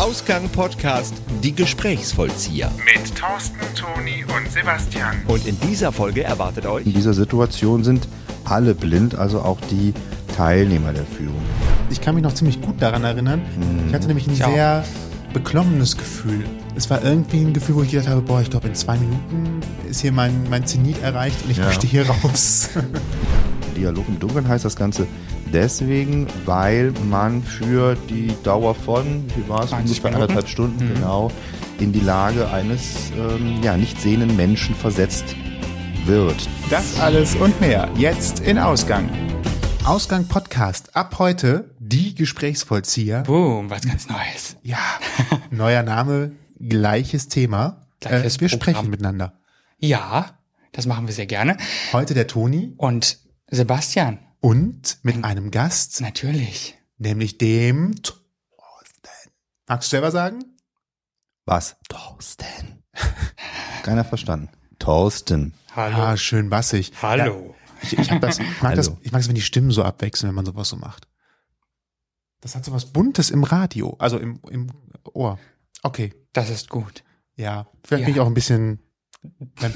Ausgang Podcast Die Gesprächsvollzieher. Mit Thorsten, Toni und Sebastian. Und in dieser Folge erwartet euch In dieser Situation sind alle blind, also auch die Teilnehmer der Führung. Ich kann mich noch ziemlich gut daran erinnern. Ich hatte nämlich ein Ich auch. sehr beklommenes Gefühl. Es war irgendwie ein Gefühl, wo ich gedacht habe, boah, ich glaube, in zwei Minuten ist hier mein, mein Zenit erreicht und ich Ja. möchte hier raus. Dialog im Dunkeln heißt das Ganze deswegen, weil man für die Dauer von, wie war es, 20 ungefähr anderthalb Stunden, genau, in die Lage eines ähm, ja, nicht sehenden Menschen versetzt wird. Das alles und mehr jetzt in Ausgang. Ausgang Podcast. Ab heute die Gesprächsvollzieher. Boom, was ganz Neues. Ja, neuer Name, gleiches Thema. Gleiches äh, wir Programm. sprechen miteinander. Ja, das machen wir sehr gerne. Heute der Toni Und Sebastian, und mit einem Gast, natürlich. nämlich dem Thorsten. Magst du selber sagen? Was? Thorsten. Keiner verstanden. Thorsten. Hallo. Ah, schön bassig. Hallo. Ich, ich, hab das, ich mag das, Hallo. ich mag es, wenn die Stimmen so abwechseln, wenn man sowas so macht. Das hat so was Buntes im Radio, also im, im Ohr. Okay, Das ist gut. ja. Vielleicht Ja. bin ich auch ein bisschen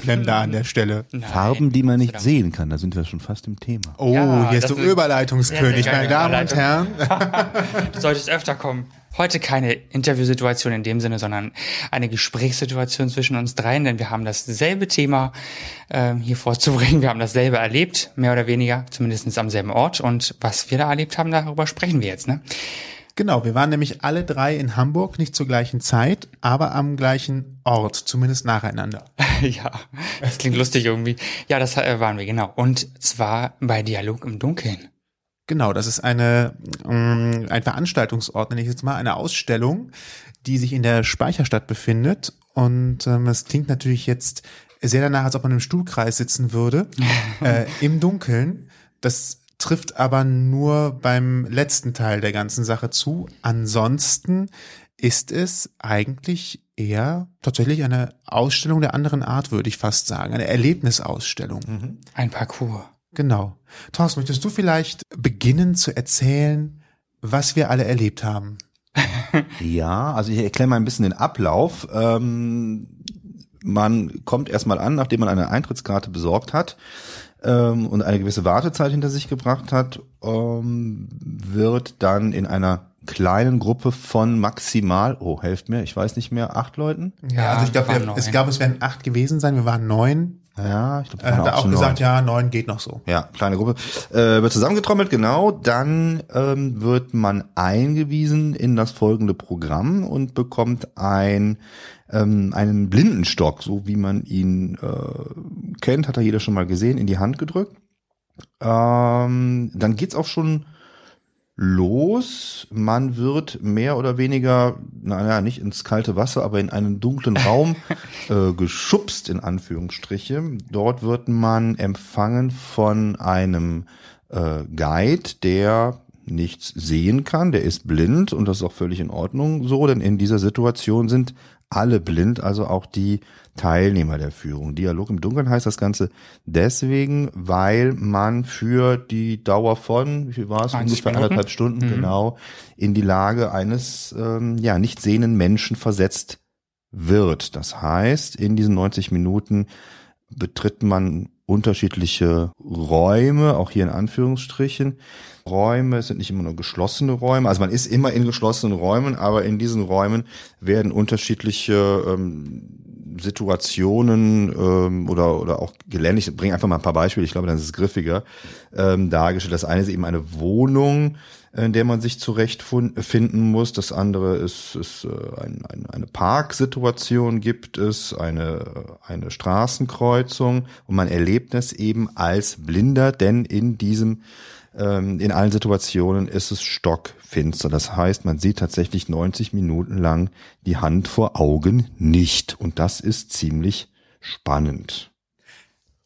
blem da an der Stelle. Nein, Farben, die man nicht sehen kann, da sind wir schon fast im Thema. Oh, Ja, hier ist du ist- Überleitungskönig, meine Damen und Herren. Du solltest öfter kommen. Heute keine Interviewsituation in dem Sinne, sondern eine Gesprächssituation zwischen uns dreien, denn wir haben dasselbe Thema ähm, hier vorzubringen. Wir haben dasselbe erlebt, mehr oder weniger, zumindest am selben Ort. Und was wir da erlebt haben, darüber sprechen wir jetzt. Ne? Genau, wir waren nämlich alle drei in Hamburg, nicht zur gleichen Zeit, aber am gleichen Ort, zumindest nacheinander. ja, das klingt lustig irgendwie. Ja, das äh, waren wir, genau. Und zwar bei Dialog im Dunkeln. Genau, das ist eine, ähm, ein Veranstaltungsort, nenne ich jetzt mal, eine Ausstellung, die sich in der Speicherstadt befindet. Und ähm, es klingt natürlich jetzt sehr danach, als ob man im Stuhlkreis sitzen würde, äh, im Dunkeln. Das trifft aber nur beim letzten Teil der ganzen Sache zu. Ansonsten ist es eigentlich eher tatsächlich eine Ausstellung der anderen Art, würde ich fast sagen. Eine Erlebnisausstellung. Ein Parcours. Genau. Thorsten, möchtest du vielleicht beginnen zu erzählen, was wir alle erlebt haben? Ja, also ich erkläre mal ein bisschen den Ablauf. Ähm, man kommt erstmal an, nachdem man eine Eintrittskarte besorgt hat ähm, und eine gewisse Wartezeit hinter sich gebracht hat, ähm, wird dann in einer kleinen Gruppe von maximal, oh, helft mir, ich weiß nicht mehr, acht Leuten? Ja, also ich glaube, neun. es gab, es werden acht gewesen sein. Wir waren neun. Ja, ich glaube, Er hat auch gesagt, ja, neun geht noch so. Ja, kleine Gruppe. Äh, wird zusammengetrommelt, genau. Dann ähm, wird man eingewiesen in das folgende Programm und bekommt ein, ähm, einen Blindenstock, so wie man ihn äh, kennt, hat da jeder schon mal gesehen, in die Hand gedrückt. Ähm, dann geht's auch schon los. Man wird mehr oder weniger, naja, nicht ins kalte Wasser, aber in einen dunklen Raum äh, geschubst, in Anführungsstriche. Dort wird man empfangen von einem äh, Guide, der nichts sehen kann, der ist blind und das ist auch völlig in Ordnung so, denn in dieser Situation sind alle blind, also auch die Teilnehmer der Führung. Dialog im Dunkeln heißt das Ganze deswegen, weil man für die Dauer von, wie viel war es, 20 ungefähr Minuten. anderthalb Stunden, genau, in die Lage eines ähm, ja nicht sehenden Menschen versetzt wird. Das heißt, in diesen 90 Minuten betritt man unterschiedliche Räume, auch hier in Anführungsstrichen. Räume es sind nicht immer nur geschlossene Räume, also man ist immer in geschlossenen Räumen, aber in diesen Räumen werden unterschiedliche ähm, Situationen ähm, oder oder auch Gelände. Ich bringe einfach mal ein paar Beispiele. Ich glaube, dann ist es griffiger ähm, dargestellt. Das eine ist eben eine Wohnung, in der man sich zurechtfinden muss. Das andere ist, ist äh, ein, ein, eine Parksituation gibt es, eine, eine Straßenkreuzung und man erlebt es eben als Blinder, denn in diesem ähm, in allen Situationen ist es stockfinster. Das heißt, man sieht tatsächlich 90 Minuten lang die Hand vor Augen nicht. Und das ist ziemlich spannend.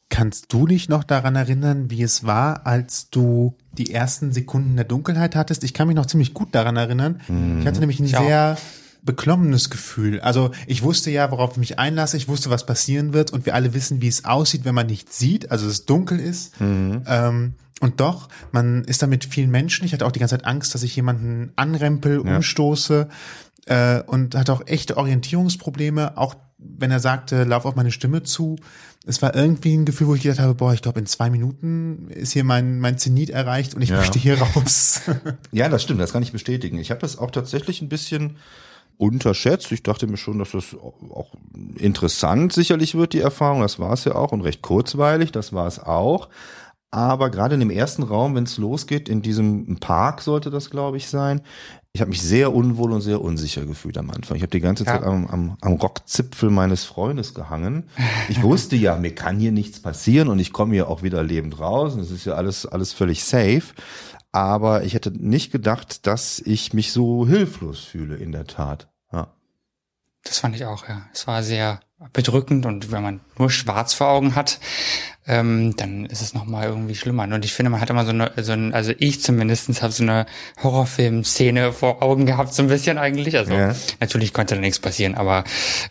Kannst du dich noch daran erinnern, wie es war, als du die ersten Sekunden der Dunkelheit hattest? Ich kann mich noch ziemlich gut daran erinnern. Ich hatte nämlich ein Ich auch. sehr beklommenes Gefühl. Also ich wusste ja, worauf ich mich einlasse. Ich wusste, was passieren wird. Und wir alle wissen, wie es aussieht, wenn man nichts sieht, also es dunkel ist. Ähm, und doch, man ist da mit vielen Menschen. Ich hatte auch die ganze Zeit Angst, dass ich jemanden anrempel, umstoße. äh, und hatte auch echte Orientierungsprobleme, auch wenn er sagte, lauf auf meine Stimme zu. Es war irgendwie ein Gefühl, wo ich gedacht habe, boah, ich glaube, in zwei Minuten ist hier mein, mein Zenit erreicht und ich Ja. möchte hier raus. Ja, das stimmt, das kann ich bestätigen. Ich habe das auch tatsächlich ein bisschen unterschätzt. Ich dachte mir schon, dass das auch interessant sicherlich wird, die Erfahrung. Das war es ja auch und recht kurzweilig, das war es auch. Aber gerade in dem ersten Raum, wenn es losgeht, in diesem Park sollte das, glaube ich, sein, ich habe mich sehr unwohl und sehr unsicher gefühlt am Anfang. Ich habe die ganze Ja. Zeit am, am, am Rockzipfel meines Freundes gehangen. Ich wusste ja, mir kann hier nichts passieren und ich komme hier auch wieder lebend raus. Und es ist ja alles, alles völlig safe. Aber ich hätte nicht gedacht, dass ich mich so hilflos fühle, in der Tat. Ja. Das fand ich auch, ja. Es war sehr bedrückend und wenn man nur schwarz vor Augen hat, ähm, dann ist es nochmal irgendwie schlimmer. Und ich finde, man hat immer so eine, so ein, also ich zumindestens habe so eine Horrorfilm-Szene vor Augen gehabt, so ein bisschen eigentlich. Also Ja. natürlich konnte da nichts passieren, aber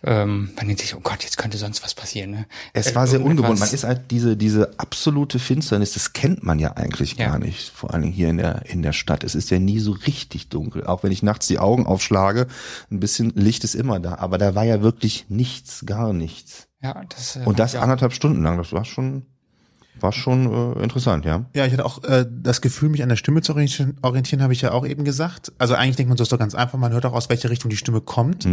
ähm, man denkt sich, oh Gott, jetzt könnte sonst was passieren. Ne? Es war sehr ungewohnt. Man ist halt diese, diese absolute Finsternis, das kennt man ja eigentlich Ja. gar nicht. Vor allen Dingen hier in der, in der Stadt. Es ist ja nie so richtig dunkel. Auch wenn ich nachts die Augen aufschlage, ein bisschen Licht ist immer da. Aber da war ja wirklich nichts, gar nichts. Ja, das, äh, Und das ja. anderthalb Stunden lang. Das war schon, war schon äh, interessant, ja. Ja, ich hatte auch äh, das Gefühl, mich an der Stimme zu orientieren, orientieren habe ich ja auch eben gesagt. Also eigentlich denkt man so, ist doch ganz einfach, man hört auch, aus welcher Richtung die Stimme kommt.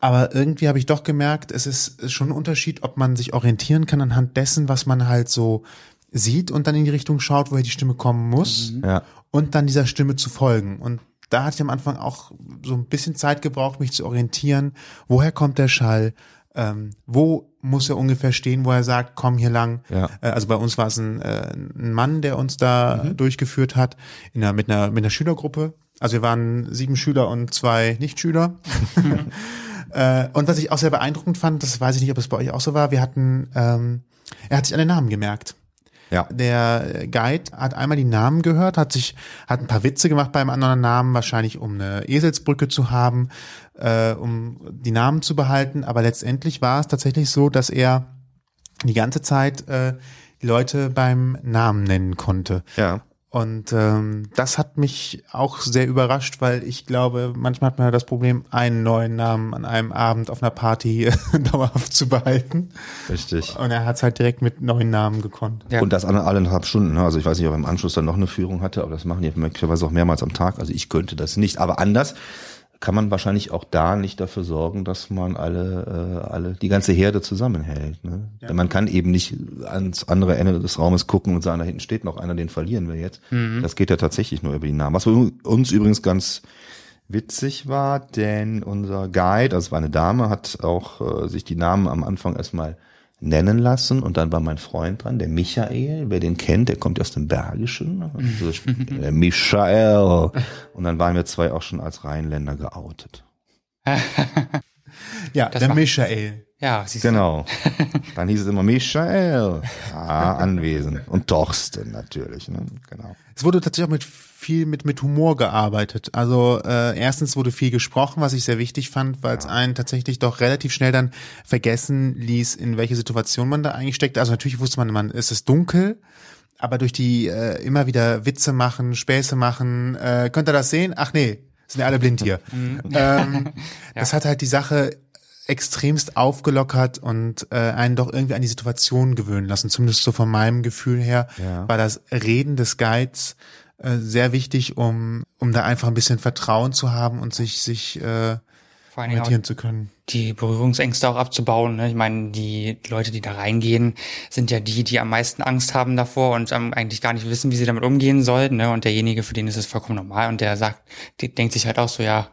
Aber irgendwie habe ich doch gemerkt, es ist schon ein Unterschied, ob man sich orientieren kann anhand dessen, was man halt so sieht und dann in die Richtung schaut, woher die Stimme kommen muss Ja. und dann dieser Stimme zu folgen. Und da hatte ich am Anfang auch so ein bisschen Zeit gebraucht, mich zu orientieren. Woher kommt der Schall? Ähm, wo muss er ungefähr stehen, wo er sagt, komm hier lang? Ja. Äh, Also bei uns war es ein, äh, ein Mann, der uns da Mhm. durchgeführt hat, in einer, mit, einer, mit einer Schülergruppe. Also wir waren sieben Schüler und zwei Nichtschüler. äh, und was ich auch sehr beeindruckend fand, das weiß ich nicht, ob es bei euch auch so war, wir hatten, ähm, er hat sich an den Namen gemerkt. Ja. Der Guide hat einmal die Namen gehört, hat sich, hat ein paar Witze gemacht beim anderen Namen, wahrscheinlich um eine Eselsbrücke zu haben, äh, um die Namen zu behalten. Aber letztendlich war es tatsächlich so, dass er die ganze Zeit äh, die Leute beim Namen nennen konnte. Ja. Und ähm, das hat mich auch sehr überrascht, weil ich glaube, manchmal hat man ja das Problem, einen neuen Namen an einem Abend auf einer Party dauerhaft zu behalten. Richtig. Und er hat es halt direkt mit neuen Namen gekonnt. Ja. Und das alle eineinhalb Stunden. ne? Also ich weiß nicht, ob er im Anschluss dann noch eine Führung hatte, aber das machen die möglicherweise auch mehrmals am Tag. Also ich könnte das nicht. Aber anders kann man wahrscheinlich auch da nicht dafür sorgen, dass man alle, äh, alle, die ganze Herde zusammenhält. Ne? Denn man kann eben nicht ans andere Ende des Raumes gucken und sagen, da hinten steht noch einer, den verlieren wir jetzt. Das geht ja tatsächlich nur über die Namen. Was für uns übrigens ganz witzig war, denn unser Guide, also war eine Dame, hat auch äh, sich die Namen am Anfang erstmal nennen lassen und dann war mein Freund dran, der Michael, wer den kennt, der kommt aus dem Bergischen, also der Michael. Und dann waren wir zwei auch schon als Rheinländer geoutet. Ja, Das der macht- Michael. Ja, siehst du. Genau. Dann hieß es immer Michael, ja, anwesend. Und Torsten natürlich, ne? genau. Es wurde tatsächlich auch mit viel mit mit Humor gearbeitet. Also äh, erstens wurde viel gesprochen, was ich sehr wichtig fand, weil es einen tatsächlich doch relativ schnell dann vergessen ließ, in welche Situation man da eigentlich steckt. Also natürlich wusste man, man es ist dunkel, aber durch die äh, immer wieder Witze machen, Späße machen, äh, könnt ihr das sehen? Ach nee, sind ja alle blind hier. ähm, Das hat halt die Sache extremst aufgelockert und äh, einen doch irgendwie an die Situation gewöhnen lassen. Zumindest so von meinem Gefühl her Ja. war das Reden des Guides äh, sehr wichtig, um um da einfach ein bisschen Vertrauen zu haben und sich sich äh, Vor orientieren zu können. die Berührungsängste auch abzubauen. Ne? Ich meine, die Leute, die da reingehen, sind ja die, die am meisten Angst haben davor und ähm, eigentlich gar nicht wissen, wie sie damit umgehen sollten. Ne? Und derjenige, für den ist es vollkommen normal und der sagt, der denkt sich halt auch so, ja,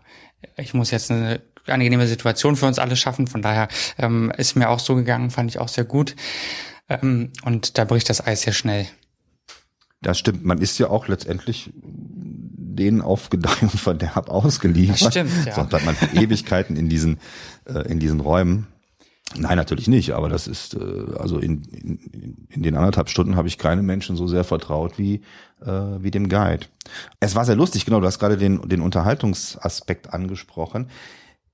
ich muss jetzt eine angenehme Situation für uns alle schaffen. Von daher ähm, ist mir auch so gegangen, fand ich auch sehr gut. Ähm, und da bricht das Eis sehr schnell. Das stimmt. Man ist ja auch letztendlich denen auf Gedeih und Verderb ausgeliefert. Das stimmt, ja. Sonst hat man für Ewigkeiten in diesen, äh, in diesen Räumen. Nein, natürlich nicht, aber das ist, äh, also in, in, in den anderthalb Stunden habe ich keine Menschen so sehr vertraut wie, äh, wie dem Guide. Es war sehr lustig, genau, du hast gerade den, den Unterhaltungsaspekt angesprochen.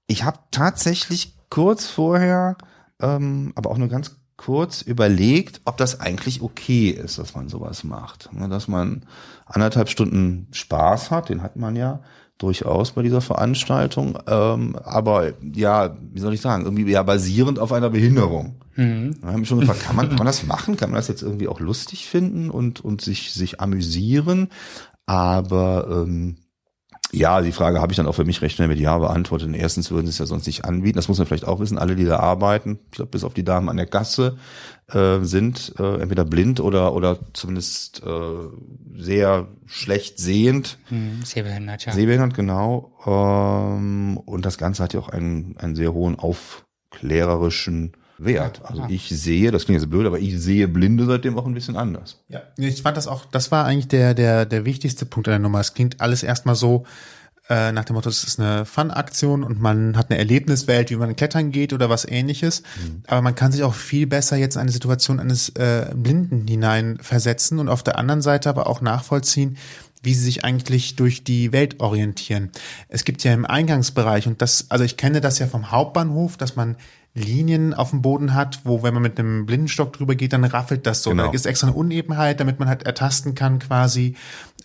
Ich habe tatsächlich kurz vorher, ähm, aber auch nur ganz kurz überlegt, ob das eigentlich okay ist, dass man sowas macht. Ne, Dass man anderthalb Stunden Spaß hat, den hat man ja, durchaus bei dieser Veranstaltung. Ähm, aber ja, wie soll ich sagen, irgendwie ja basierend auf einer Behinderung. Mhm. Da haben wir schon gefragt, kann man, kann man das machen? Kann man das jetzt irgendwie auch lustig finden und, und sich, sich amüsieren? Aber ähm, ja, die Frage habe ich dann auch für mich recht schnell mit Ja beantwortet. Und erstens würden sie es ja sonst nicht anbieten. Das muss man vielleicht auch wissen. Alle, die da arbeiten, ich glaube, bis auf die Damen an der Gasse, äh, sind äh, entweder blind oder oder zumindest äh, sehr schlecht sehend. Hm, sehbehindert, ja. Sehbehindert, genau. Ähm, und das Ganze hat ja auch einen, einen sehr hohen aufklärerischen Wert. Also ich sehe, das klingt jetzt blöd, aber ich sehe Blinde seitdem auch ein bisschen anders. Ja, ich fand das auch, das war eigentlich der, der, der wichtigste Punkt an der Nummer. Es klingt alles erstmal so, äh, nach dem Motto, es ist eine Fun-Aktion und man hat eine Erlebniswelt, wie man klettern geht oder was ähnliches. Mhm. Aber man kann sich auch viel besser jetzt in eine Situation eines äh, Blinden hineinversetzen und auf der anderen Seite aber auch nachvollziehen, wie sie sich eigentlich durch die Welt orientieren. Es gibt ja im Eingangsbereich und das, also ich kenne das ja vom Hauptbahnhof, dass man Linien auf dem Boden hat, wo wenn man mit einem Blindenstock drüber geht, dann raffelt das so. Genau. Da ist extra eine Unebenheit, damit man halt ertasten kann quasi,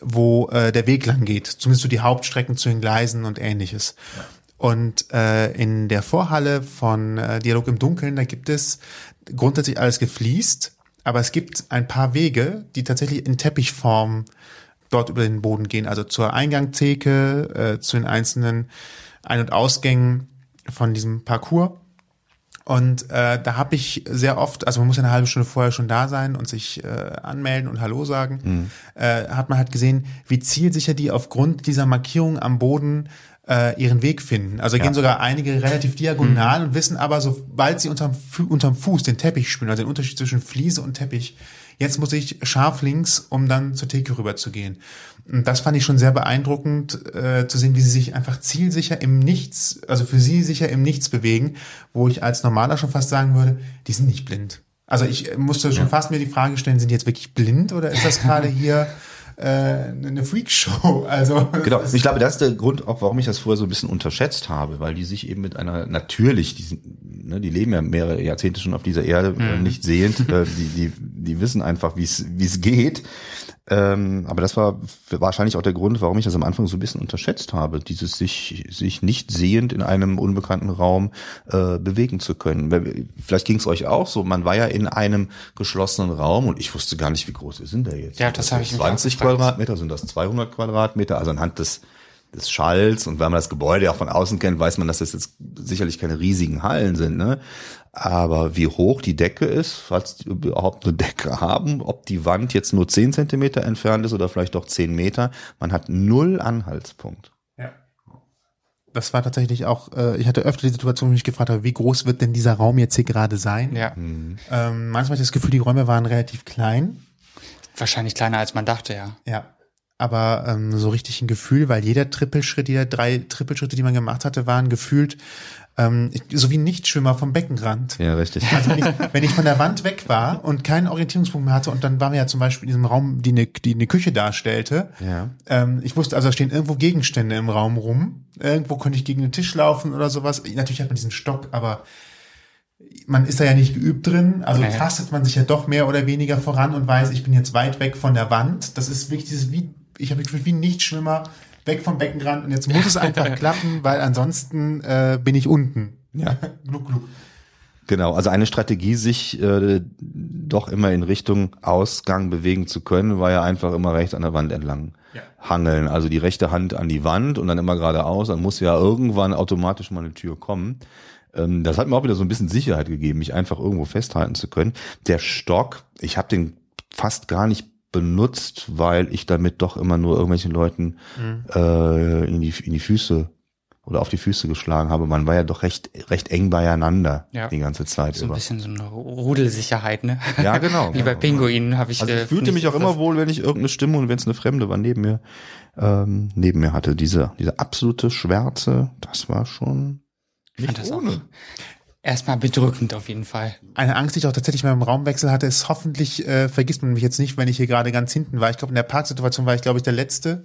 wo äh, der Weg lang geht. Zumindest so die Hauptstrecken zu den Gleisen und ähnliches. Ja. Und äh, in der Vorhalle von äh, Dialog im Dunkeln, da gibt es grundsätzlich alles gefliest, aber es gibt ein paar Wege, die tatsächlich in Teppichform dort über den Boden gehen. Also zur Eingangtheke, äh, zu den einzelnen Ein- und Ausgängen von diesem Parcours. Und äh, da habe ich sehr oft, also man muss ja eine halbe Stunde vorher schon da sein und sich äh, anmelden und Hallo sagen, mhm. äh, hat man halt gesehen, wie zielsicher die aufgrund dieser Markierung am Boden äh, ihren Weg finden. Also ja. gehen sogar einige relativ diagonal mhm. und wissen aber, sobald sie unterm, unterm Fuß den Teppich spüren, also den Unterschied zwischen Fliese und Teppich, jetzt muss ich scharf links, um dann zur Theke rüber zu gehen. Und das fand ich schon sehr beeindruckend, äh, zu sehen, wie sie sich einfach zielsicher im Nichts, also für sie sicher im Nichts bewegen, wo ich als Normaler schon fast sagen würde, die sind nicht blind. Also ich musste schon ja. fast mir die Frage stellen, sind die jetzt wirklich blind oder ist das gerade hier äh, eine Freakshow? Also genau. Ich glaube, das ist der Grund, auch warum ich das vorher so ein bisschen unterschätzt habe, weil die sich eben mit einer natürlich, die, sind, ne, die leben ja mehrere Jahrzehnte schon auf dieser Erde, mhm. nicht sehend, äh, die, die, die wissen einfach, wie es wie es geht. Ähm, aber das war wahrscheinlich auch der Grund, warum ich das am Anfang so ein bisschen unterschätzt habe, dieses sich, sich nicht sehend in einem unbekannten Raum äh, bewegen zu können. Vielleicht ging es euch auch so, man war ja in einem geschlossenen Raum und ich wusste gar nicht, wie groß ist denn der jetzt? Ja, das, das habe ich 20 Quadratmeter, sind das 200 Quadratmeter? Also anhand des des Schalls und wenn man das Gebäude ja von außen kennt, weiß man, dass das jetzt sicherlich keine riesigen Hallen sind. Ne? Aber wie hoch die Decke ist, falls die überhaupt eine Decke haben, ob die Wand jetzt nur zehn Zentimeter entfernt ist oder vielleicht doch zehn Meter, man hat null Anhaltspunkt. Ja. Das war tatsächlich auch, äh, ich hatte öfter die Situation, wo ich mich gefragt habe, wie groß wird denn dieser Raum jetzt hier gerade sein? Ja. Mhm. Ähm, manchmal hatte ich das Gefühl, die Räume waren relativ klein. Wahrscheinlich kleiner als man dachte, ja. Ja aber ähm, so richtig ein Gefühl, weil jeder Trippelschritt, jeder drei Trippelschritte, die man gemacht hatte, waren gefühlt ähm, so wie ein Nichtschwimmer vom Beckenrand. Ja, richtig. Also wenn ich, wenn ich von der Wand weg war und keinen Orientierungspunkt mehr hatte und dann waren wir ja zum Beispiel in diesem Raum, die eine, die eine Küche darstellte. Ja. Ähm, ich wusste, also da stehen irgendwo Gegenstände im Raum rum. Irgendwo könnte ich gegen den Tisch laufen oder sowas. Natürlich hat man diesen Stock, aber man ist da ja nicht geübt drin, also tastet man sich ja doch mehr oder weniger voran und weiß, ich bin jetzt weit weg von der Wand. Das ist wirklich dieses wie ich habe gefühlt wie ein Nichtschwimmer weg vom Beckenrand und jetzt muss es einfach klappen, weil ansonsten äh, bin ich unten. Ja. gluck, gluck. Genau, also eine Strategie, sich äh, doch immer in Richtung Ausgang bewegen zu können, war ja einfach immer rechts an der Wand entlang ja. hangeln. Also die rechte Hand an die Wand und dann immer geradeaus. Dann muss ja irgendwann automatisch mal eine Tür kommen. Ähm, das hat mir auch wieder so ein bisschen Sicherheit gegeben, mich einfach irgendwo festhalten zu können. Der Stock, ich habe den fast gar nicht benutzt, weil ich damit doch immer nur irgendwelchen Leuten mhm. äh, in, die, in die Füße oder auf die Füße geschlagen habe. Man war ja doch recht, recht eng beieinander ja. die ganze Zeit so über. ein bisschen so eine Rudelsicherheit, ne? Ja, genau. Wie genau. bei Pinguinen habe ich. Also ich äh, fühlte mich auch immer wohl, wenn ich irgendeine Stimme und wenn es eine Fremde war neben mir, ähm, neben mir hatte. Diese, diese absolute Schwärze, das war schon nicht ohne erstmal bedrückend auf jeden Fall. Eine Angst, die ich auch tatsächlich beim Raumwechsel hatte, ist hoffentlich äh, vergisst man mich jetzt nicht, wenn ich hier gerade ganz hinten war. Ich glaube, in der Parksituation war ich, glaube ich, der Letzte.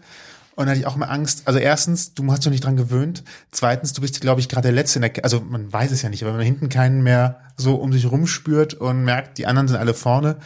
Und da hatte ich auch immer Angst. Also erstens, du hast dich nicht dran gewöhnt. Zweitens, du bist, glaube ich, gerade der Letzte. In der, also man weiß es ja nicht, aber wenn man hinten keinen mehr so um sich rumspürt und merkt, die anderen sind alle vorne.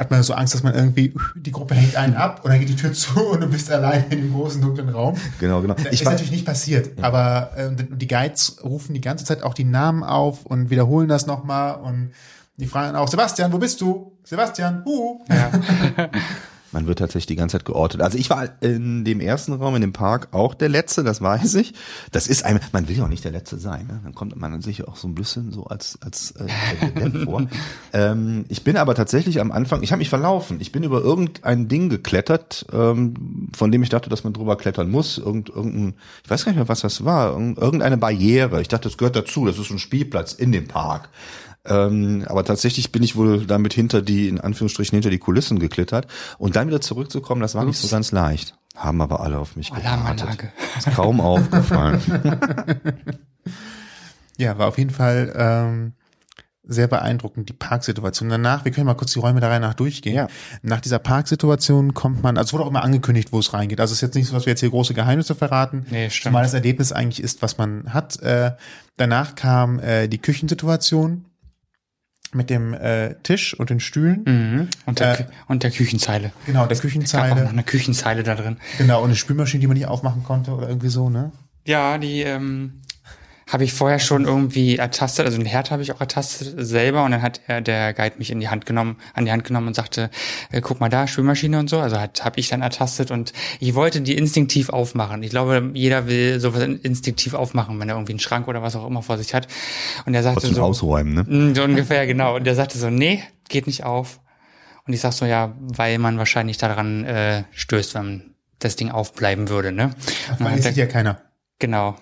Hat man so Angst, dass man irgendwie, die Gruppe hängt einen ab und dann geht die Tür zu und du bist allein in dem großen dunklen Raum. Genau, genau. Das Ich ist war, natürlich nicht passiert, aber äh, die Guides rufen die ganze Zeit auch die Namen auf und wiederholen das nochmal und die fragen auch, Sebastian, wo bist du? Sebastian, uh. man wird tatsächlich die ganze Zeit geortet. Also ich war in dem ersten Raum in dem Park auch der Letzte, das weiß ich. Das ist ein, man will ja auch nicht der Letzte sein. Ne? Dann kommt man sich auch so ein bisschen so als als äh, vor. Ähm, ich bin aber tatsächlich am Anfang, ich habe mich verlaufen. Ich bin über irgendein Ding geklettert, ähm, von dem ich dachte, dass man drüber klettern muss. Irgend, irgendein, ich weiß gar nicht mehr, was das war. Irgend- Irgendeine Barriere. Ich dachte, das gehört dazu. Das ist ein Spielplatz in dem Park. Ähm, aber tatsächlich bin ich wohl damit hinter die, in Anführungsstrichen, hinter die Kulissen geklettert. Und dann wieder zurückzukommen, das war nicht so ganz leicht. Haben aber alle auf mich gewartet. Alarmanlage. Ist kaum aufgefallen. Ja, war auf jeden Fall ähm, sehr beeindruckend, die Parksituation. Danach, wir können mal kurz die Räume der Reihe nach durchgehen. Ja. Nach dieser Parksituation kommt man, also es wurde auch immer angekündigt, wo es reingeht. Also es ist jetzt nicht so, dass wir jetzt hier große Geheimnisse verraten. Nee, stimmt. Zumal das Erlebnis eigentlich ist, was man hat. Äh, danach kam äh, die Küchensituation mit dem äh, Tisch und den Stühlen. Mhm. Und, der, Äh, und der Küchenzeile. Genau, der Es gab auch noch Küchenzeile. eine Küchenzeile da drin. Genau, und eine Spülmaschine, die man nicht aufmachen konnte oder irgendwie so, ne? Ja, die ähm, habe ich vorher schon irgendwie ertastet, also den Herd habe ich auch ertastet selber und dann hat er, der Guide mich in die Hand genommen, an die Hand genommen und sagte, äh, guck mal da, Spülmaschine und so. Also hat habe ich dann ertastet und ich wollte die instinktiv aufmachen. Ich glaube, jeder will sowas instinktiv aufmachen, wenn er irgendwie einen Schrank oder was auch immer vor sich hat. Und er sagte so, ausräumen, ne? Mm, So ungefähr, genau. Und der sagte so, nee, geht nicht auf. Und ich sag so, ja, weil man wahrscheinlich daran äh, stößt, wenn das Ding aufbleiben würde, ne? Und er- sieht ja keiner. Genau.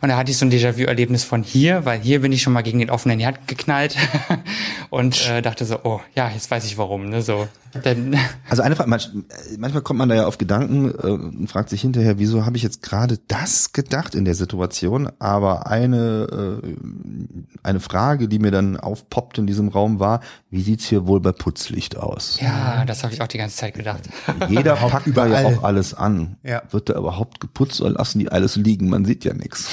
Und da hatte ich so ein Déjà-vu-Erlebnis von hier, weil hier bin ich schon mal gegen den offenen Herd geknallt und äh, dachte so, oh, ja, jetzt weiß ich warum, ne, so. Denn, Also eine Frage, manch, manchmal kommt man da ja auf Gedanken äh, und fragt sich hinterher, wieso habe ich jetzt gerade das gedacht in der Situation? Aber eine äh, eine Frage, die mir dann aufpoppt in diesem Raum war, wie sieht's hier wohl bei Putzlicht aus? ja, das habe ich auch die ganze Zeit gedacht. Jeder packt da ja überall. auch alles an. Ja. Wird da überhaupt geputzt oder lassen die alles liegen? Man sieht ja nichts.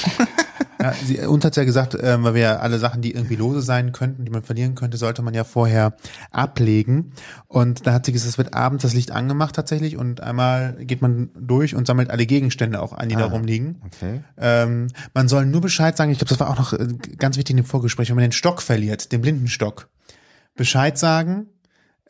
Ja, sie, uns hat ja gesagt, ähm, weil wir ja alle Sachen, die irgendwie lose sein könnten, die man verlieren könnte, sollte man ja vorher ablegen. Und da hat sie gesagt, es wird abends das Licht angemacht tatsächlich und einmal geht man durch und sammelt alle Gegenstände auch an, die da rumliegen. Okay. Ähm, man soll nur Bescheid sagen, ich glaube, das war auch noch äh, ganz wichtig in dem Vorgespräch, wenn man den Stock verliert, den Blindenstock. Bescheid sagen,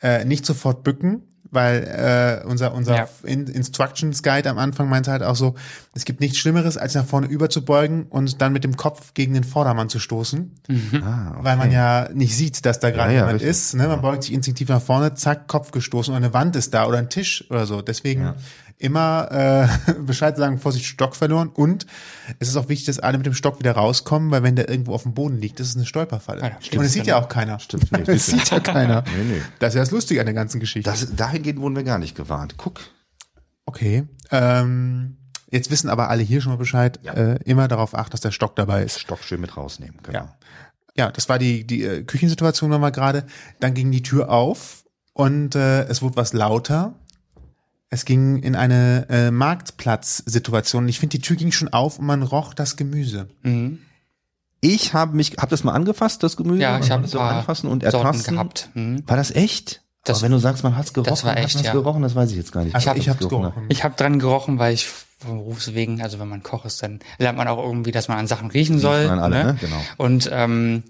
äh, nicht sofort bücken, weil äh, unser unser Ja. In Instructions Guide am Anfang meinte halt auch so, es gibt nichts Schlimmeres, als nach vorne überzubeugen und dann mit dem Kopf gegen den Vordermann zu stoßen, Ah, okay. weil man ja nicht sieht, dass da gerade Ja, ja, jemand richtig. ist. Ne? Man beugt sich instinktiv nach vorne, zack, Kopf gestoßen und eine Wand ist da oder ein Tisch oder so. Deswegen immer äh, Bescheid sagen, Vorsicht, Stock verloren. Und es ist auch wichtig, dass alle mit dem Stock wieder rauskommen, weil wenn der irgendwo auf dem Boden liegt, das ist eine Stolperfalle. Ja, das stimmt, und es sieht genau. ja auch keiner. Stimmt nicht. Es sieht ja keiner. Nee, nee. Das ist ja das Lustige an der ganzen Geschichte. Das, dahingehend wurden wir gar nicht gewarnt. Guck. okay. Ähm, jetzt wissen aber alle hier schon mal Bescheid. Ja. Äh, immer darauf achten, dass der Stock dabei ist. Stock schön mit rausnehmen. Genau. Ja. Ja, das war die, die äh, Küchensituation nochmal gerade. Dann ging die Tür auf und äh, es wurde was lauter. Es ging in eine äh, Marktplatzsituation. Ich finde, die Tür ging schon auf und man roch das Gemüse. Mhm. Ich habe mich, hab das mal angefasst, das Gemüse? Ja, ich habe so anfassen und ertasten. gehabt. Mhm. War das echt? Das- Aber wenn du sagst, man hat's gerochen, das war echt, hat ja. gerochen, das weiß ich jetzt gar nicht. Also Was ich hat's hab's gerochen. Ich habe dran gerochen, weil ich vom Berufswegen, also wenn man Koch ist, dann lernt man auch irgendwie, dass man an Sachen riechen soll. man alle, ne? ne? Genau. Und ähm,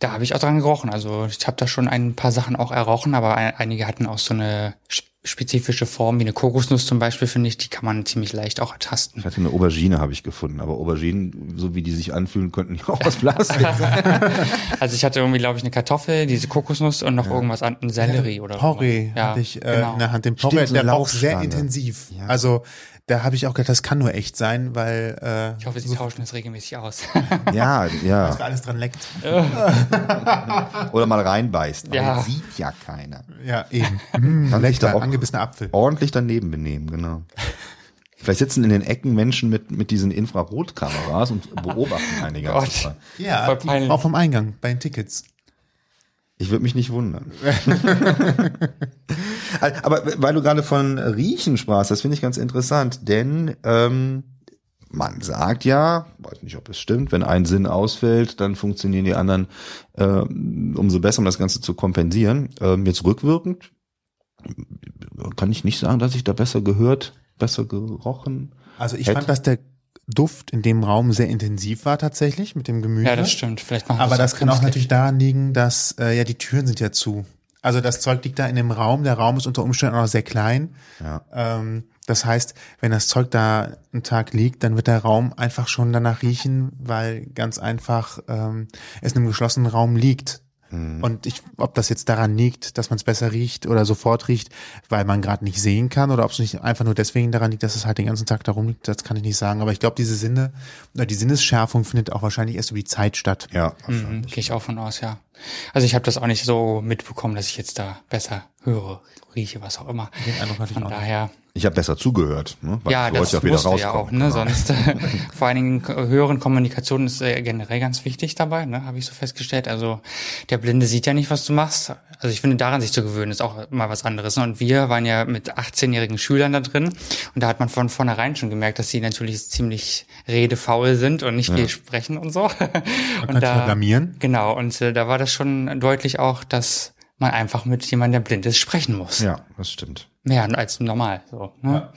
da habe ich auch dran gerochen. Also ich habe da schon ein paar Sachen auch errochen, aber ein, einige hatten auch so eine spezifische Form, wie eine Kokosnuss zum Beispiel, finde ich, die kann man ziemlich leicht auch ertasten. Ich hatte eine Aubergine, habe ich gefunden, aber Auberginen, so wie die sich anfühlen, könnten die auch aus Plastik sein. Also ich hatte irgendwie, glaube ich, eine Kartoffel, diese Kokosnuss und noch irgendwas an, ein Sellerie oder Porree Ja, hatte ich äh, genau. in der Hand. Den Porree, Stimmt, so der eine roch sehr intensiv. Ja. Also da habe ich auch gedacht, das kann nur echt sein, weil äh, Ich hoffe, sie tauschen das regelmäßig aus. Ja, ja. alles dran leckt. Oder mal reinbeißt. Aber Ja. das sieht ja keiner. Ja, eben. Mm, Kann sich da auch- angebissener Apfel. Ordentlich daneben benehmen, genau. Vielleicht sitzen in den Ecken Menschen mit, mit diesen Infrarotkameras und beobachten Gott. Zeit. Ja, Voll peinlich. auch vom Eingang bei den Tickets. Ich würde mich nicht wundern. Aber weil du gerade von Riechen sprachst, das finde ich ganz interessant, denn ähm, man sagt ja, weiß nicht, ob es stimmt, wenn ein Sinn ausfällt, dann funktionieren die anderen äh, umso besser, um das Ganze zu kompensieren. Ähm, jetzt rückwirkend kann ich nicht sagen, dass ich da besser gehört, besser gerochen. Also ich Hätte- fand, dass der Duft in dem Raum sehr intensiv war tatsächlich mit dem Gemüse. Ja, das stimmt. Vielleicht machen Aber das auch kann auch natürlich daran liegen, dass äh, ja die Türen sind ja zu. Also das Zeug liegt da in dem Raum. Der Raum ist unter Umständen auch noch sehr klein. Ja. Ähm, das heißt, wenn das Zeug da einen Tag liegt, dann wird der Raum einfach schon danach riechen, weil ganz einfach ähm, es in einem geschlossenen Raum liegt. Und ich, ob das jetzt daran liegt, dass man es besser riecht oder sofort riecht, weil man gerade nicht sehen kann, oder ob es nicht einfach nur deswegen daran liegt, dass es halt den ganzen Tag darum liegt, das kann ich nicht sagen. Aber ich glaube, diese Sinne oder die Sinnesschärfung findet auch wahrscheinlich erst über die Zeit statt. Ja, Mhm, Gehe ich auch von aus, ja. Also ich habe das auch nicht so mitbekommen, dass ich jetzt da besser höre, rieche, was auch immer. Den Eindruck hatte ich Von auch nicht. Ich habe besser zugehört, ne? weil ja, ich wollte das ja wieder musst du ja rauskommen. auch, ne? Genau. Sonst äh, vor allen Dingen äh, höheren Kommunikation ist äh, generell ganz wichtig dabei, ne? Habe ich so festgestellt. Also der Blinde sieht ja nicht, was du machst. Also ich finde, daran sich zu gewöhnen, ist auch mal was anderes. Ne? Und wir waren ja mit 18-jährigen Schülern da drin und da hat man von vornherein schon gemerkt, dass sie natürlich ziemlich redefaul sind und nicht viel sprechen und so. Man und sich blamieren. Genau, und äh, da war das schon deutlich auch, dass man einfach mit jemandem, der blind ist, sprechen muss. Ja, das stimmt. Mehr als normal. So, ne?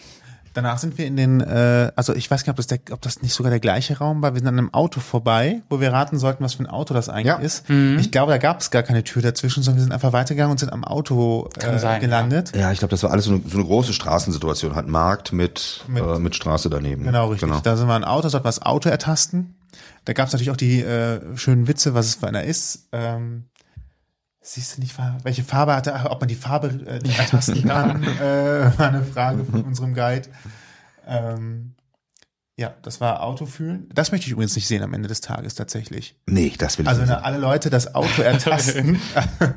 Danach sind wir in den, äh, also ich weiß gar nicht, ob das, der, ob das nicht sogar der gleiche Raum war. Wir sind an einem Auto vorbei, wo wir raten sollten, was für ein Auto das eigentlich Ja. ist. Ich glaube, da gab es gar keine Tür dazwischen, sondern wir sind einfach weitergegangen und sind am Auto äh, sein, gelandet. Ja, ich glaube, das war alles so eine, so eine große Straßensituation, halt Markt mit, Mit- äh, mit Straße daneben. Genau, richtig. Da sind wir ein Auto, sollten wir das Auto ertasten. Da gab es natürlich auch die äh, schönen Witze, was es für einer ist. Ähm, siehst du nicht, welche Farbe hatte, ob man die Farbe äh, ertasten kann, äh, war eine Frage von unserem Guide. Ähm, ja, das war Autofühlen. Das möchte ich übrigens nicht sehen am Ende des Tages tatsächlich. Nee, das will ich Also nicht. wenn alle Leute das Auto ertasten,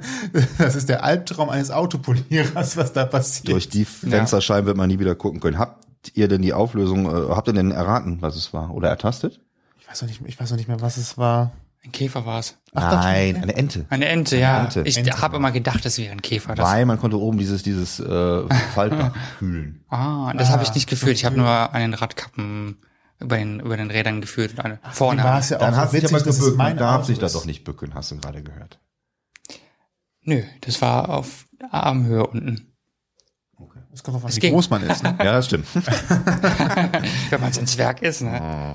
das ist der Albtraum eines Autopolierers, was da passiert. Durch die Fensterscheiben wird man nie wieder gucken können. Habt ihr denn die Auflösung, äh, habt ihr denn erraten, was es war? Oder ertastet? Ich weiß noch nicht, ich weiß noch nicht mehr, was es war. Ein Käfer war es. Nein, eine Ente. Eine Ente, ja. Ente. Ich habe immer gedacht, es wäre ein Käfer. Das, Weil man konnte oben dieses, dieses äh, Faltbach fühlen. ah, das habe ich nicht gefühlt. Ich habe nur an den Radkappen über den, über den Rädern gefühlt. Und alle, vorne. war es ja Dann auch hast so du dich aber gebückt. darf Auto sich da ist. doch nicht bücken, hast du gerade gehört. Nö, das war auf Armhöhe unten. Es kommt auf an, Es wie ging. groß man ist. Ne? Ja, das stimmt. Wenn man so ein Zwerg ist, ne?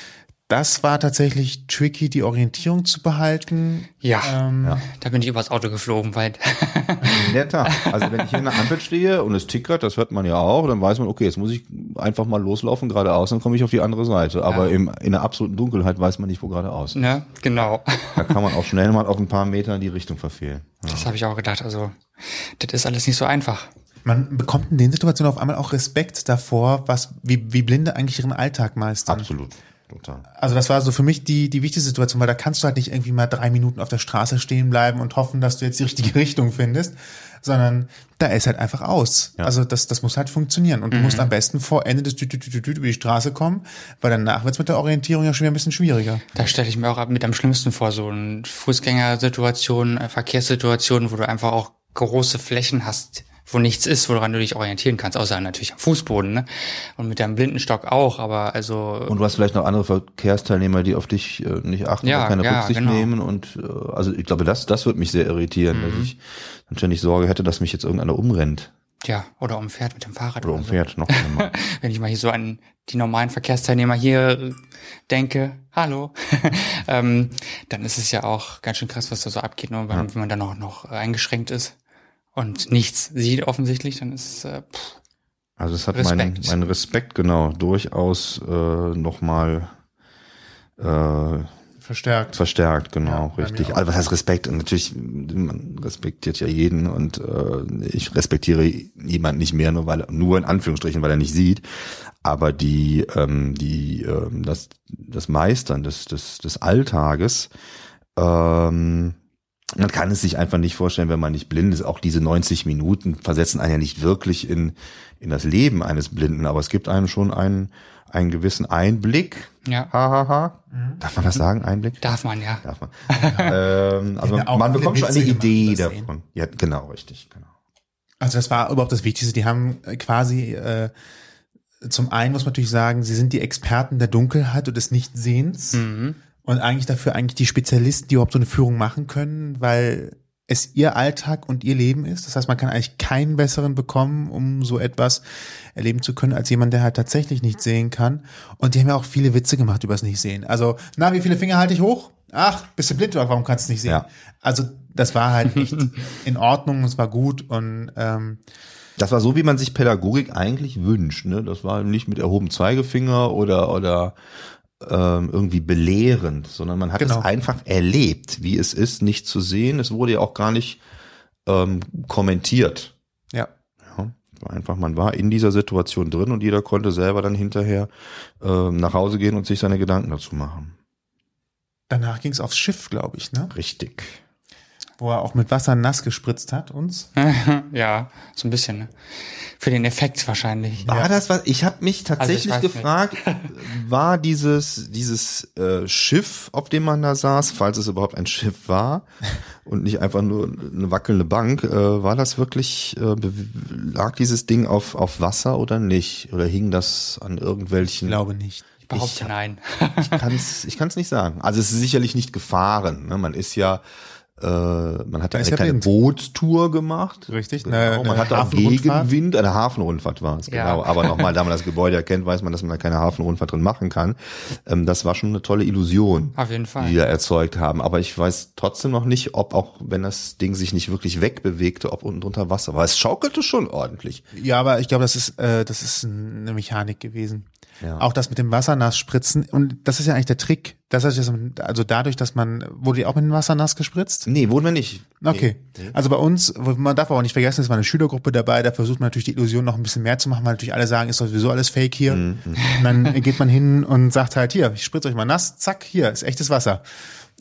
das war tatsächlich tricky, die Orientierung zu behalten. Ja, Ähm, da bin ich übers Auto geflogen, weil In Tat. Also wenn ich hier in der Ampel stehe und es tickert, das hört man ja auch, dann weiß man, okay, jetzt muss ich einfach mal loslaufen geradeaus, dann komme ich auf die andere Seite. Aber Ja. im, in der absoluten Dunkelheit weiß man nicht, wo geradeaus. ne, genau. Da kann man auch schnell mal auf ein paar Metern die Richtung verfehlen. Das habe ich auch gedacht. Also, das ist alles nicht so einfach. Man bekommt in den Situationen auf einmal auch Respekt davor, was, wie, wie Blinde eigentlich ihren Alltag meistern. Absolut. Total. Also das war so für mich die, die wichtigste Situation, weil da kannst du halt nicht irgendwie mal drei Minuten auf der Straße stehen bleiben und hoffen, dass du jetzt die richtige Richtung findest, sondern da ist halt einfach aus. Ja. Also das, das muss halt funktionieren und du musst am besten vor Ende des Tüt über die Straße kommen, weil danach wird's mit der Orientierung ja schon wieder ein bisschen schwieriger. Da stelle ich mir auch mit am schlimmsten vor, so eine Fußgängersituation, Verkehrssituation, wo du einfach auch große Flächen hast, wo nichts ist, woran du dich orientieren kannst, außer natürlich am Fußboden, ne? Und mit deinem Blindenstock auch, aber also Und du hast vielleicht noch andere Verkehrsteilnehmer, die auf dich äh, nicht achten Ja, keine ja, Rücksicht genau. nehmen. Und äh, also ich glaube, das, das wird mich sehr irritieren, Mhm. dass ich dann ständig Sorge hätte, dass mich jetzt irgendeiner umrennt ja, oder umfährt mit dem Fahrrad oder oder so. umfährt. Noch schlimmer. Wenn ich mal hier so an die normalen Verkehrsteilnehmer hier denke, hallo, ähm, dann ist es ja auch ganz schön krass, was da so abgeht, nur wenn, wenn man dann auch noch eingeschränkt ist und nichts sieht offensichtlich, dann ist es, äh, pff, Also es hat meinen Respekt. mein Respekt genau durchaus äh, nochmal äh, verstärkt. Verstärkt, genau, Ja, richtig. Also was heißt Respekt? Und natürlich, man respektiert ja jeden und äh, ich respektiere jemanden nicht mehr, nur weil nur in Anführungsstrichen, weil er nicht sieht. Aber die, ähm, die, ähm, das, das Meistern des, des, des Alltages, ähm, man kann es sich einfach nicht vorstellen, wenn man nicht blind ist. Auch diese 90 Minuten versetzen einen ja nicht wirklich in, in das Leben eines Blinden, aber es gibt einem schon einen, einen gewissen Einblick. Ja. Ha, ha, ha. Mhm. Darf man das sagen, Einblick? Darf man, ja. Darf man. ähm, also man viele bekommt schon eine Idee sehen. davon. Ja, genau, richtig, genau. Also das war überhaupt das Wichtigste. Die haben äh, quasi äh, zum einen muss man natürlich sagen, sie sind die Experten der Dunkelheit und des Nichtsehens und eigentlich dafür eigentlich die Spezialisten, die überhaupt so eine Führung machen können, weil es ihr Alltag und ihr Leben ist. Das heißt, man kann eigentlich keinen besseren bekommen, um so etwas erleben zu können, als jemand, der halt tatsächlich nicht sehen kann. Und die haben ja auch viele Witze gemacht übers Nicht-Sehen. Also, na, wie viele Finger halte ich hoch? Ach, bist du blind oder warum kannst du nicht sehen? Ja. Also, das war halt echt in Ordnung, es war gut und ähm, Das war so, wie man sich Pädagogik eigentlich wünscht. Ne? Das war nicht mit erhobenem Zeigefinger oder oder ähm, irgendwie belehrend, sondern man hat Genau. es einfach erlebt, wie es ist, nicht zu sehen. Es wurde ja auch gar nicht ähm, kommentiert. ja. Ja, einfach, man war in dieser Situation drin und jeder konnte selber dann hinterher ähm, nach Hause gehen und sich seine Gedanken dazu machen. Danach ging es aufs Schiff, glaube ich, ne? Richtig. Wo er auch mit Wasser nass gespritzt hat, uns. ja, so ein bisschen. Ne? Für den Effekt wahrscheinlich. War das was? Ich habe mich tatsächlich Also ich weiß gefragt, war dieses dieses äh, Schiff, auf dem man da saß, falls es überhaupt ein Schiff war und nicht einfach nur eine wackelnde Bank, äh, war das wirklich äh, lag dieses Ding auf auf Wasser oder nicht? Oder hing das an Ich irgendwelchen? glaube nicht. Ich behaupte Ich- nein. Ich kann's ich kann's nicht sagen. Also es ist sicherlich nicht gefahren. Ne? Man ist ja man hat Man eine ja kleine blind. Bootstour gemacht. Richtig, Genau. eine- man eine hat auch Hafenrundfahrt. Gegenwind, eine Hafenrundfahrt war es, Ja. genau. Aber nochmal, da man das Gebäude erkennt, weiß man, dass man da keine Hafenrundfahrt drin machen kann. Ähm, das war schon eine tolle Illusion, Auf jeden Fall. die da erzeugt haben. Aber ich weiß trotzdem noch nicht, ob auch, wenn das Ding sich nicht wirklich wegbewegte, ob unten drunter Wasser war. Es schaukelte schon ordentlich. Ja, aber ich glaube, das ist, äh, das ist eine Mechanik gewesen. Ja. Auch das mit dem Wasser nass spritzen. Und das ist ja eigentlich der Trick. Das heißt, also dadurch, dass man, wurde die auch mit dem Wasser nass gespritzt? Nee, wurden wir nicht. Okay. Also bei uns, man darf aber auch nicht vergessen, es war eine Schülergruppe dabei, da versucht man natürlich die Illusion noch ein bisschen mehr zu machen, weil natürlich alle sagen, ist sowieso alles fake hier. Und dann geht man hin und sagt halt, hier, ich spritze euch mal nass, zack, hier, ist echtes Wasser.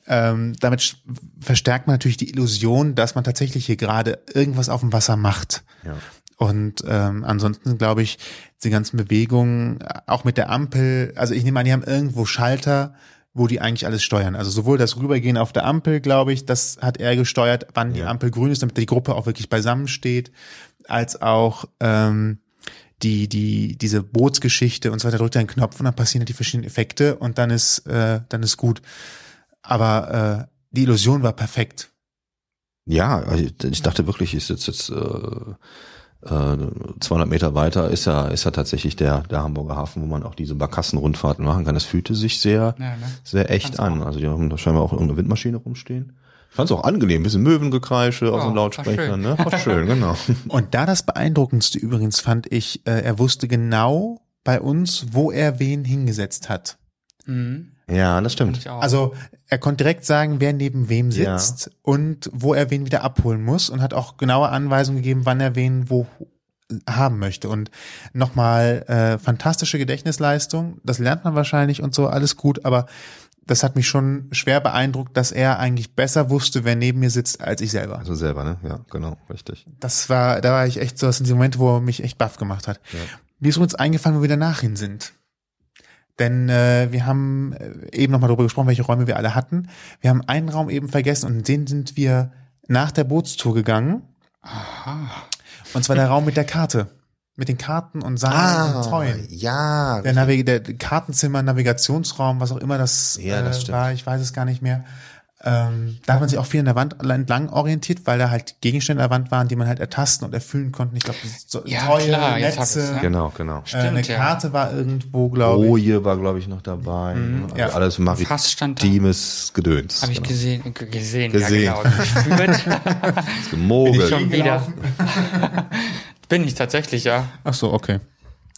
Ähm, damit verstärkt man natürlich die Illusion, dass man tatsächlich hier gerade irgendwas auf dem Wasser macht. Ja. Und ähm, ansonsten glaube ich, die ganzen Bewegungen, auch mit der Ampel, also ich nehme an, die haben irgendwo Schalter, wo die eigentlich alles steuern. Also sowohl das Rübergehen auf der Ampel, glaube ich, das hat er gesteuert, wann die Ja. Ampel grün ist, damit die Gruppe auch wirklich beisammen steht, als auch ähm, die, die, diese Bootsgeschichte und so weiter, drückt er einen Knopf und dann passieren halt die verschiedenen Effekte und dann ist, äh, dann ist gut. Aber äh, die Illusion war perfekt. Ja, ich ich dachte wirklich, ist jetzt jetzt äh, äh, 200 Meter weiter ist ja ist ja tatsächlich der der Hamburger Hafen, wo man auch diese Barkassenrundfahrten machen kann. Das fühlte sich sehr Ja, ne? sehr echt an. Also die haben da scheinbar auch irgendeine Windmaschine rumstehen. Ich fand es auch angenehm, bisschen Möwengekreische aus Oh, den war Lautsprechern, schön. ne? War schön, genau. Und da das Beeindruckendste übrigens fand ich, äh, er wusste genau bei uns, wo er wen hingesetzt hat. Mhm. Ja, das stimmt. Also er konnte direkt sagen, wer neben wem Ja. sitzt und wo er wen wieder abholen muss und hat auch genaue Anweisungen gegeben, wann er wen wo haben möchte. Und nochmal äh, fantastische Gedächtnisleistung, das lernt man wahrscheinlich und so, alles gut, aber das hat mich schon schwer beeindruckt, dass er eigentlich besser wusste, wer neben mir sitzt, als ich selber. Also selber, ne? Ja, genau, richtig. Das war, da war ich echt so, das sind die Momente, wo er mich echt baff gemacht hat. Ja. Mir ist uns eingefallen, wo wir danach hin sind. Denn äh, wir haben äh, eben nochmal darüber gesprochen, welche Räume wir alle hatten. Wir haben einen Raum eben vergessen und in den sind wir nach der Bootstour gegangen. Und zwar der Raum mit der Karte. Mit den Karten und Sahnen und Zäunen. ja. Der, Navi der Kartenzimmer, Navigationsraum, was auch immer das, Ja, das äh, war, ich weiß es gar nicht mehr. Ähm, da hat man sich auch viel an der Wand entlang orientiert, weil da halt Gegenstände an der Wand waren, die man halt ertasten und erfüllen konnten. Ich glaube, so Ja, Zäune, klar, Netze, ja. Genau, genau. äh, eine Stimmt, ja. Karte war irgendwo, glaube ich. Boje war, glaube ich, noch dabei. ne? also ja. Alles Fass stand da. maritimes Gedöns. Habe ich genau. gesehen, gesehen, Gesehen. ja genau. Gespürt. Gemogelt. Schon wieder. Bin ich tatsächlich, ja. Ach so, okay.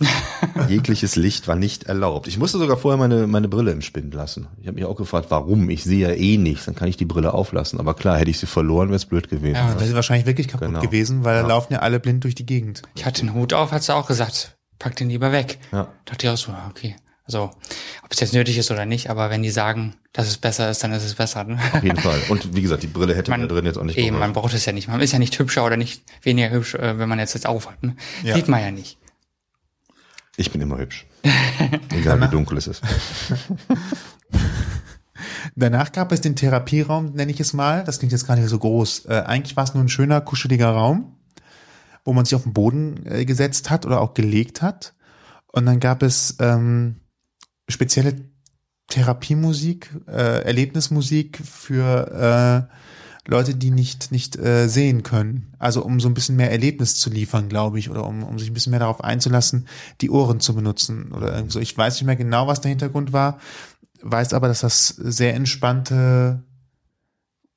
Jegliches Licht war nicht erlaubt. Ich musste sogar vorher meine, meine Brille im Spind lassen. Ich habe mich auch gefragt, warum? Ich sehe ja eh nichts, dann kann ich die Brille auflassen. Aber klar, hätte ich sie verloren, wäre es blöd gewesen. Ja, das ist wahrscheinlich wirklich kaputt Genau. gewesen, weil da Ja. laufen ja alle blind durch die Gegend. Ich hatte den Hut auf, hat sie auch gesagt, pack den lieber weg. Ja. Dachte ich auch so, okay. Also, ob es jetzt nötig ist oder nicht, aber wenn die sagen, dass es besser ist, dann ist es besser. Ne? Auf jeden Fall. Und wie gesagt, die Brille hätte Man, drin jetzt auch nicht eben, man braucht es ja nicht. Man ist ja nicht hübscher oder nicht weniger hübsch, äh, wenn man jetzt jetzt aufhat. Ne? Ja. Sieht man ja nicht. Ich bin immer hübsch. Egal wie dunkel es ist. Danach gab es den Therapieraum, nenne ich es mal. Das klingt jetzt gar nicht so groß. Äh, eigentlich war es nur ein schöner, kuscheliger Raum, wo man sich auf den Boden äh, gesetzt hat oder auch gelegt hat. Und dann gab es ähm, spezielle Therapiemusik, äh, Erlebnismusik für äh, Leute, die nicht nicht äh, sehen können. Also um so ein bisschen mehr Erlebnis zu liefern, glaube ich, oder um, um sich ein bisschen mehr darauf einzulassen, die Ohren zu benutzen oder irgend so. Ich weiß nicht mehr genau, was der Hintergrund war, weiß aber, dass das sehr entspannte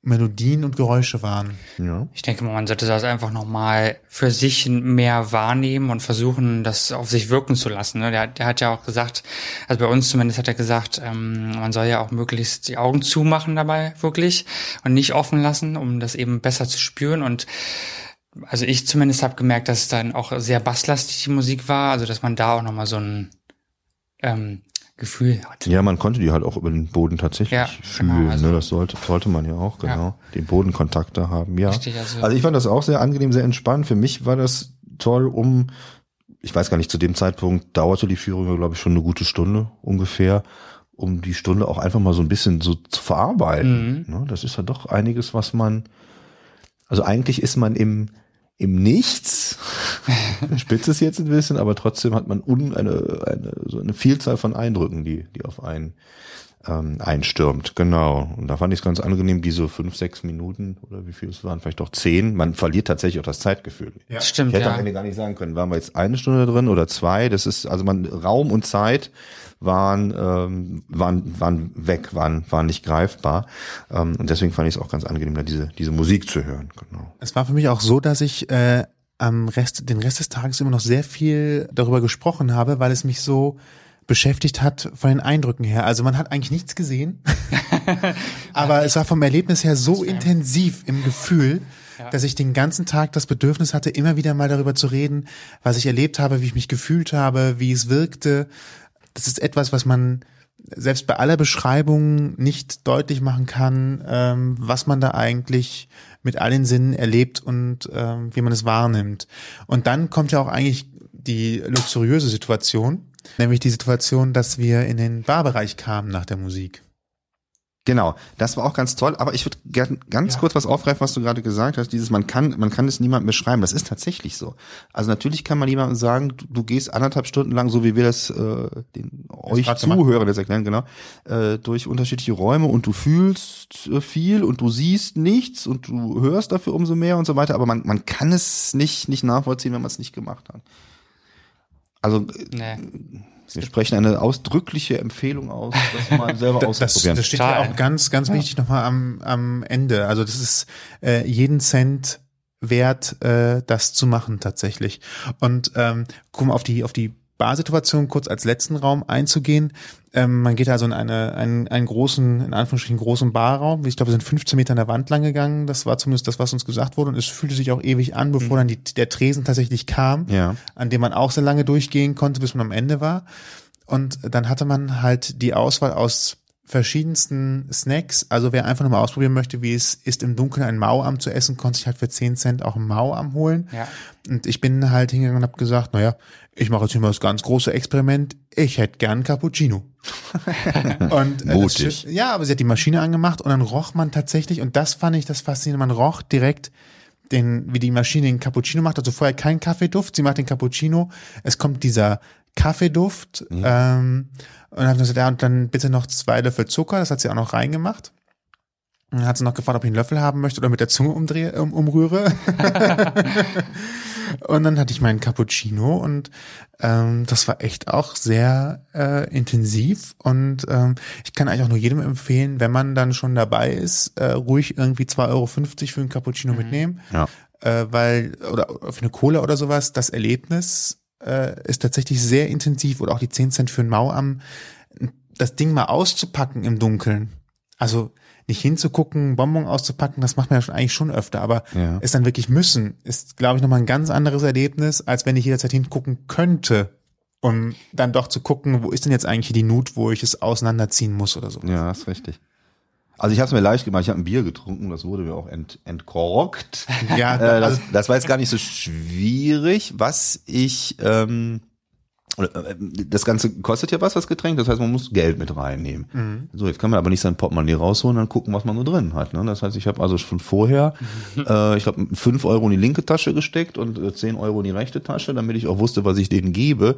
Melodien und Geräusche waren. Ja. Ich denke mal, man sollte das einfach nochmal für sich mehr wahrnehmen und versuchen, das auf sich wirken zu lassen. ne? Der, der hat ja auch gesagt, also bei uns zumindest hat er gesagt, ähm, man soll ja auch möglichst die Augen zumachen dabei, wirklich, und nicht offen lassen, um das eben besser zu spüren. Und also ich zumindest habe gemerkt, dass es dann auch sehr basslastig die Musik war, also dass man da auch nochmal so ein ähm, Gefühl hat. ja, man konnte die halt auch über den Boden tatsächlich Ja, fühlen. genau, also- ne? Das sollte, sollte man ja auch, genau. Ja. Den Bodenkontakt da haben, ja. Richtig, also- also ich fand das auch sehr angenehm, sehr entspannt. Für mich war das toll, um, ich weiß gar nicht, zu dem Zeitpunkt dauerte die Führung, glaube ich, schon eine gute Stunde ungefähr, um die Stunde auch einfach mal so ein bisschen so zu verarbeiten. Ne? Das ist ja doch einiges, was man, also eigentlich ist man im, im Nichts, spitze es jetzt ein bisschen, aber trotzdem hat man un, eine, eine, so eine Vielzahl von Eindrücken, die, die auf einen ähm, einstürmt. Genau. Und da fand ich es ganz angenehm, diese fünf, sechs Minuten oder wie viel es waren, vielleicht auch zehn. Man verliert tatsächlich auch das Zeitgefühl. Ja. Stimmt, Ich hätte am ja. Ende gar nicht sagen können, waren wir jetzt eine Stunde drin oder zwei. Das ist, also man, Raum und Zeit waren, ähm, waren, waren weg, waren, waren nicht greifbar. Ähm, und deswegen fand ich es auch ganz angenehm, da diese, diese Musik zu hören. Genau. Es war für mich auch so, dass ich äh, am Rest, den Rest des Tages immer noch sehr viel darüber gesprochen habe, weil es mich so beschäftigt hat von den Eindrücken her. Also man hat eigentlich nichts gesehen, aber es war vom Erlebnis her so intensiv im Gefühl, dass ich den ganzen Tag das Bedürfnis hatte, immer wieder mal darüber zu reden, was ich erlebt habe, wie ich mich gefühlt habe, wie es wirkte. Das ist etwas, was man selbst bei aller Beschreibung nicht deutlich machen kann, ähm, was man da eigentlich mit allen Sinnen erlebt und ähm, wie man es wahrnimmt. Und dann kommt ja auch eigentlich die luxuriöse Situation, nämlich die Situation, dass wir in den Barbereich kamen nach der Musik. Genau, das war auch ganz toll, aber ich würde gerne ganz kurz was aufgreifen, was du gerade gesagt hast, dieses man kann man kann es niemandem beschreiben, das ist tatsächlich so. Also natürlich kann man jemandem sagen, du, du gehst anderthalb Stunden lang, so wie wir das äh, den euch. Zuhörern das erklären, genau, äh, durch unterschiedliche Räume und du fühlst äh, viel und du siehst nichts und du hörst dafür umso mehr und so weiter, aber man man kann es nicht nicht nachvollziehen, wenn man es nicht gemacht hat. Also äh, Nee. Wir sprechen eine ausdrückliche Empfehlung aus, das mal selber Das, das, auszuprobieren. das steht ja auch ganz, ganz wichtig nochmal am, am Ende. Also das ist äh, jeden Cent wert, äh, das zu machen tatsächlich. Und ähm, um auf die auf die Barsituation kurz als letzten Raum einzugehen. Ähm, man geht also in eine, einen, einen großen, in Anführungsstrichen großen Barraum. Ich glaube, wir sind 15 Meter an der Wand lang gegangen. Das war zumindest das, was uns gesagt wurde. Und es fühlte sich auch ewig an, bevor dann die, der Tresen tatsächlich kam, Ja. an dem man auch sehr lange durchgehen konnte, bis man am Ende war. Und dann hatte man halt die Auswahl aus verschiedensten Snacks. Also wer einfach nur mal ausprobieren möchte, wie es ist, im Dunkeln ein Mauarm zu essen, konnte sich halt für 10 Cent auch ein Mauarm holen. Ja. Und ich bin halt hingegangen und habe gesagt, naja, ich mache jetzt hier mal das ganz große Experiment. Ich hätte gern Cappuccino. und, äh, das Mutig. Schiff- ja, aber sie hat die Maschine angemacht und dann roch man tatsächlich, und das fand ich das faszinierende, man roch direkt den, wie die Maschine den Cappuccino macht. Also vorher kein Kaffeeduft, sie macht den Cappuccino. Es kommt dieser Kaffeeduft. Ähm, und dann hat sie gesagt, ja, und dann bitte noch zwei Löffel Zucker, das hat sie auch noch reingemacht. Und dann hat sie noch gefragt, ob ich einen Löffel haben möchte oder mit der Zunge umdrehe, um, umrühre. und dann hatte ich meinen Cappuccino und ähm, das war echt auch sehr äh, intensiv und ähm, ich kann eigentlich auch nur jedem empfehlen, wenn man dann schon dabei ist, äh, ruhig irgendwie 2,50 Euro für einen Cappuccino mitnehmen, Ja. äh, weil oder für eine Cola oder sowas, das Erlebnis äh, ist tatsächlich sehr intensiv oder auch die 10 Cent für ein Mauam, das Ding mal auszupacken im Dunkeln. Also nicht hinzugucken, Bonbon auszupacken, das macht man ja schon eigentlich schon öfter, aber Ja. es dann wirklich müssen, ist, glaube ich, nochmal ein ganz anderes Erlebnis, als wenn ich jederzeit hingucken könnte, um dann doch zu gucken, wo ist denn jetzt eigentlich die Nut, wo ich es auseinanderziehen muss oder so. Ja, ist richtig. Also ich habe es mir leicht gemacht, ich habe ein Bier getrunken, das wurde mir auch ent, entkorkt. Ja, Äh, das, also, das war jetzt gar nicht so schwierig. Was ich, ähm, äh, das Ganze kostet ja was, das Getränk, das heißt, man muss Geld mit reinnehmen. Mhm. So, jetzt kann man aber nicht sein Portemonnaie rausholen und dann gucken, was man nur drin hat. Ne? Das heißt, ich habe also schon vorher, äh, ich glaube, fünf Euro in die linke Tasche gesteckt und äh, zehn Euro in die rechte Tasche, damit ich auch wusste, was ich denen gebe.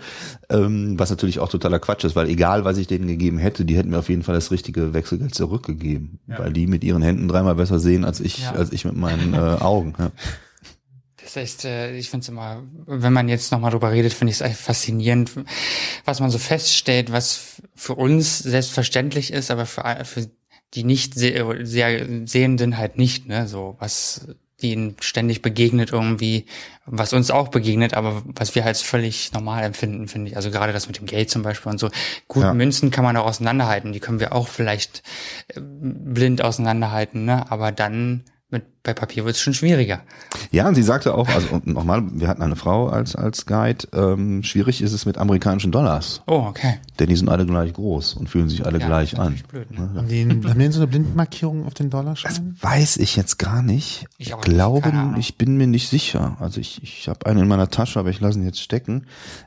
Ähm, was natürlich auch totaler Quatsch ist, weil egal, was ich denen gegeben hätte, die hätten mir auf jeden Fall das richtige Wechselgeld zurückgegeben. Weil die mit ihren Händen dreimal besser sehen als ich, Ja. als ich mit meinen äh, Augen. Ja. Das echt, äh, ich finde es immer, wenn man jetzt nochmal drüber redet, finde ich es echt faszinierend, was man so feststellt, was für uns selbstverständlich ist, aber für, für die nicht se sehr Sehenden halt nicht, ne, so was ihnen ständig begegnet irgendwie, was uns auch begegnet, aber was wir als völlig normal empfinden, finde ich. Also gerade das mit dem Geld zum Beispiel und so. Gut, Ja. Münzen kann man auch auseinanderhalten, die können wir auch vielleicht äh, blind auseinanderhalten, ne, aber dann mit, bei Papier wird es schon schwieriger. Ja, und sie sagte auch, also nochmal, wir hatten eine Frau als, als Guide, ähm, schwierig ist es mit amerikanischen Dollars, Oh, okay. denn die sind alle gleich groß und fühlen sich alle Ja, gleich das ist an. natürlich blöd, ne? haben die, haben die so eine Blindenmarkierung auf den Dollarschein? Weiß ich jetzt gar nicht. Ich Ich glaube, ich bin mir nicht sicher. Also ich, ich habe einen in meiner Tasche, aber ich lasse ihn jetzt stecken.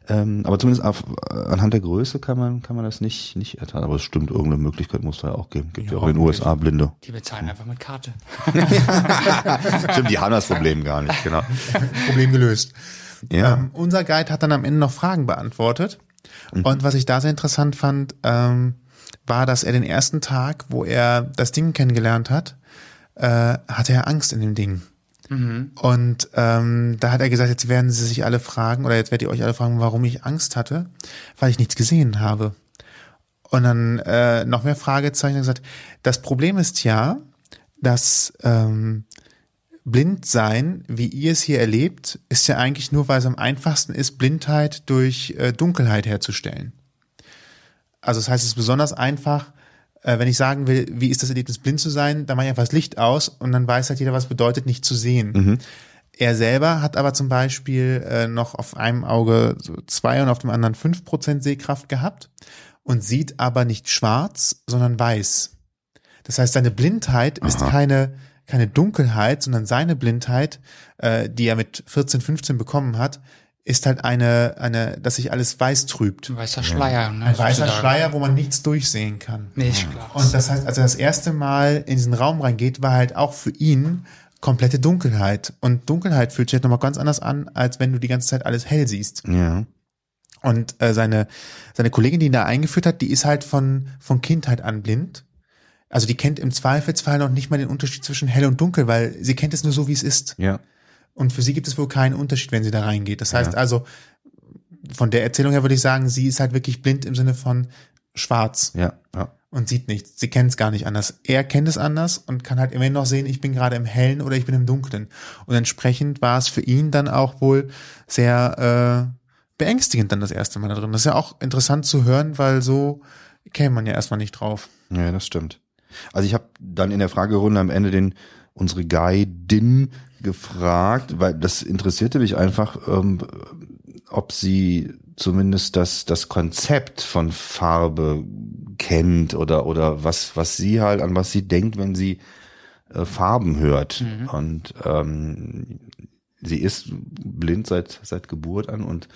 Ähm, aber zumindest auf, äh, anhand der Größe kann man, kann man das nicht, nicht erteilen. Aber es stimmt, irgendeine Möglichkeit muss da ja auch geben. Gibt ja, auch in den USA Blinde. Die bezahlen einfach mit Karte. Stimmt, die haben das Problem gar nicht, genau. Problem gelöst. Ja. Ähm, unser Guide hat dann am Ende noch Fragen beantwortet. Mhm. Und was ich da sehr interessant fand, ähm, war, dass er den ersten Tag, wo er das Ding kennengelernt hat, äh, hatte er Angst in dem Ding. Und ähm, da hat er gesagt, jetzt werden sie sich alle fragen, oder jetzt werdet ihr euch alle fragen, warum ich Angst hatte, weil ich nichts gesehen habe. Und dann äh, noch mehr Fragezeichen er gesagt, das Problem ist ja, dass ähm, blind sein, wie ihr es hier erlebt, ist ja eigentlich nur, weil es am einfachsten ist, Blindheit durch äh, Dunkelheit herzustellen. Also das heißt, es ist besonders einfach, äh, wenn ich sagen will, wie ist das Erlebnis, blind zu sein, dann mache ich einfach das Licht aus und dann weiß halt jeder, was bedeutet, nicht zu sehen. Er selber hat aber zum Beispiel äh, noch auf einem Auge so zwei und auf dem anderen fünf Prozent Sehkraft gehabt und sieht aber nicht schwarz, sondern weiß. Das heißt, seine Blindheit ist keine, keine Dunkelheit, sondern seine Blindheit, äh, die er mit 14, 15 bekommen hat, ist halt eine, eine, dass sich alles weiß trübt. Ein weißer Schleier. Ne, Ein weißer. Schleier, wo man nichts durchsehen kann. Nee, ist klar. Und das heißt, als er das erste Mal in diesen Raum reingeht, war halt auch für ihn komplette Dunkelheit. Und Dunkelheit fühlt sich halt nochmal ganz anders an, als wenn du die ganze Zeit alles hell siehst. Ja. Und äh, seine, seine Kollegin, die ihn da eingeführt hat, die ist halt von, von Kindheit an blind. Also die kennt im Zweifelsfall noch nicht mal den Unterschied zwischen hell und dunkel, weil sie kennt es nur so, wie es ist. Ja. Und für sie gibt es wohl keinen Unterschied, wenn sie da reingeht. Das heißt also, von der Erzählung her würde ich sagen, sie ist halt wirklich blind im Sinne von schwarz Ja. Ja. und sieht nichts. Sie kennt es gar nicht anders. Er kennt es anders und kann halt immerhin noch sehen, ich bin gerade im Hellen oder ich bin im Dunklen. Und entsprechend war es für ihn dann auch wohl sehr äh, beängstigend dann das erste Mal da drin. Das ist ja auch interessant zu hören, weil so käme man ja erstmal nicht drauf. Ja, das stimmt. Also ich habe dann in der Fragerunde am Ende den unsere Guidin gefragt, weil das interessierte mich einfach, ähm, ob sie zumindest das das Konzept von Farbe kennt oder oder was was sie halt an was sie denkt, wenn sie äh, Farben hört. Und ähm, sie ist blind seit seit Geburt an und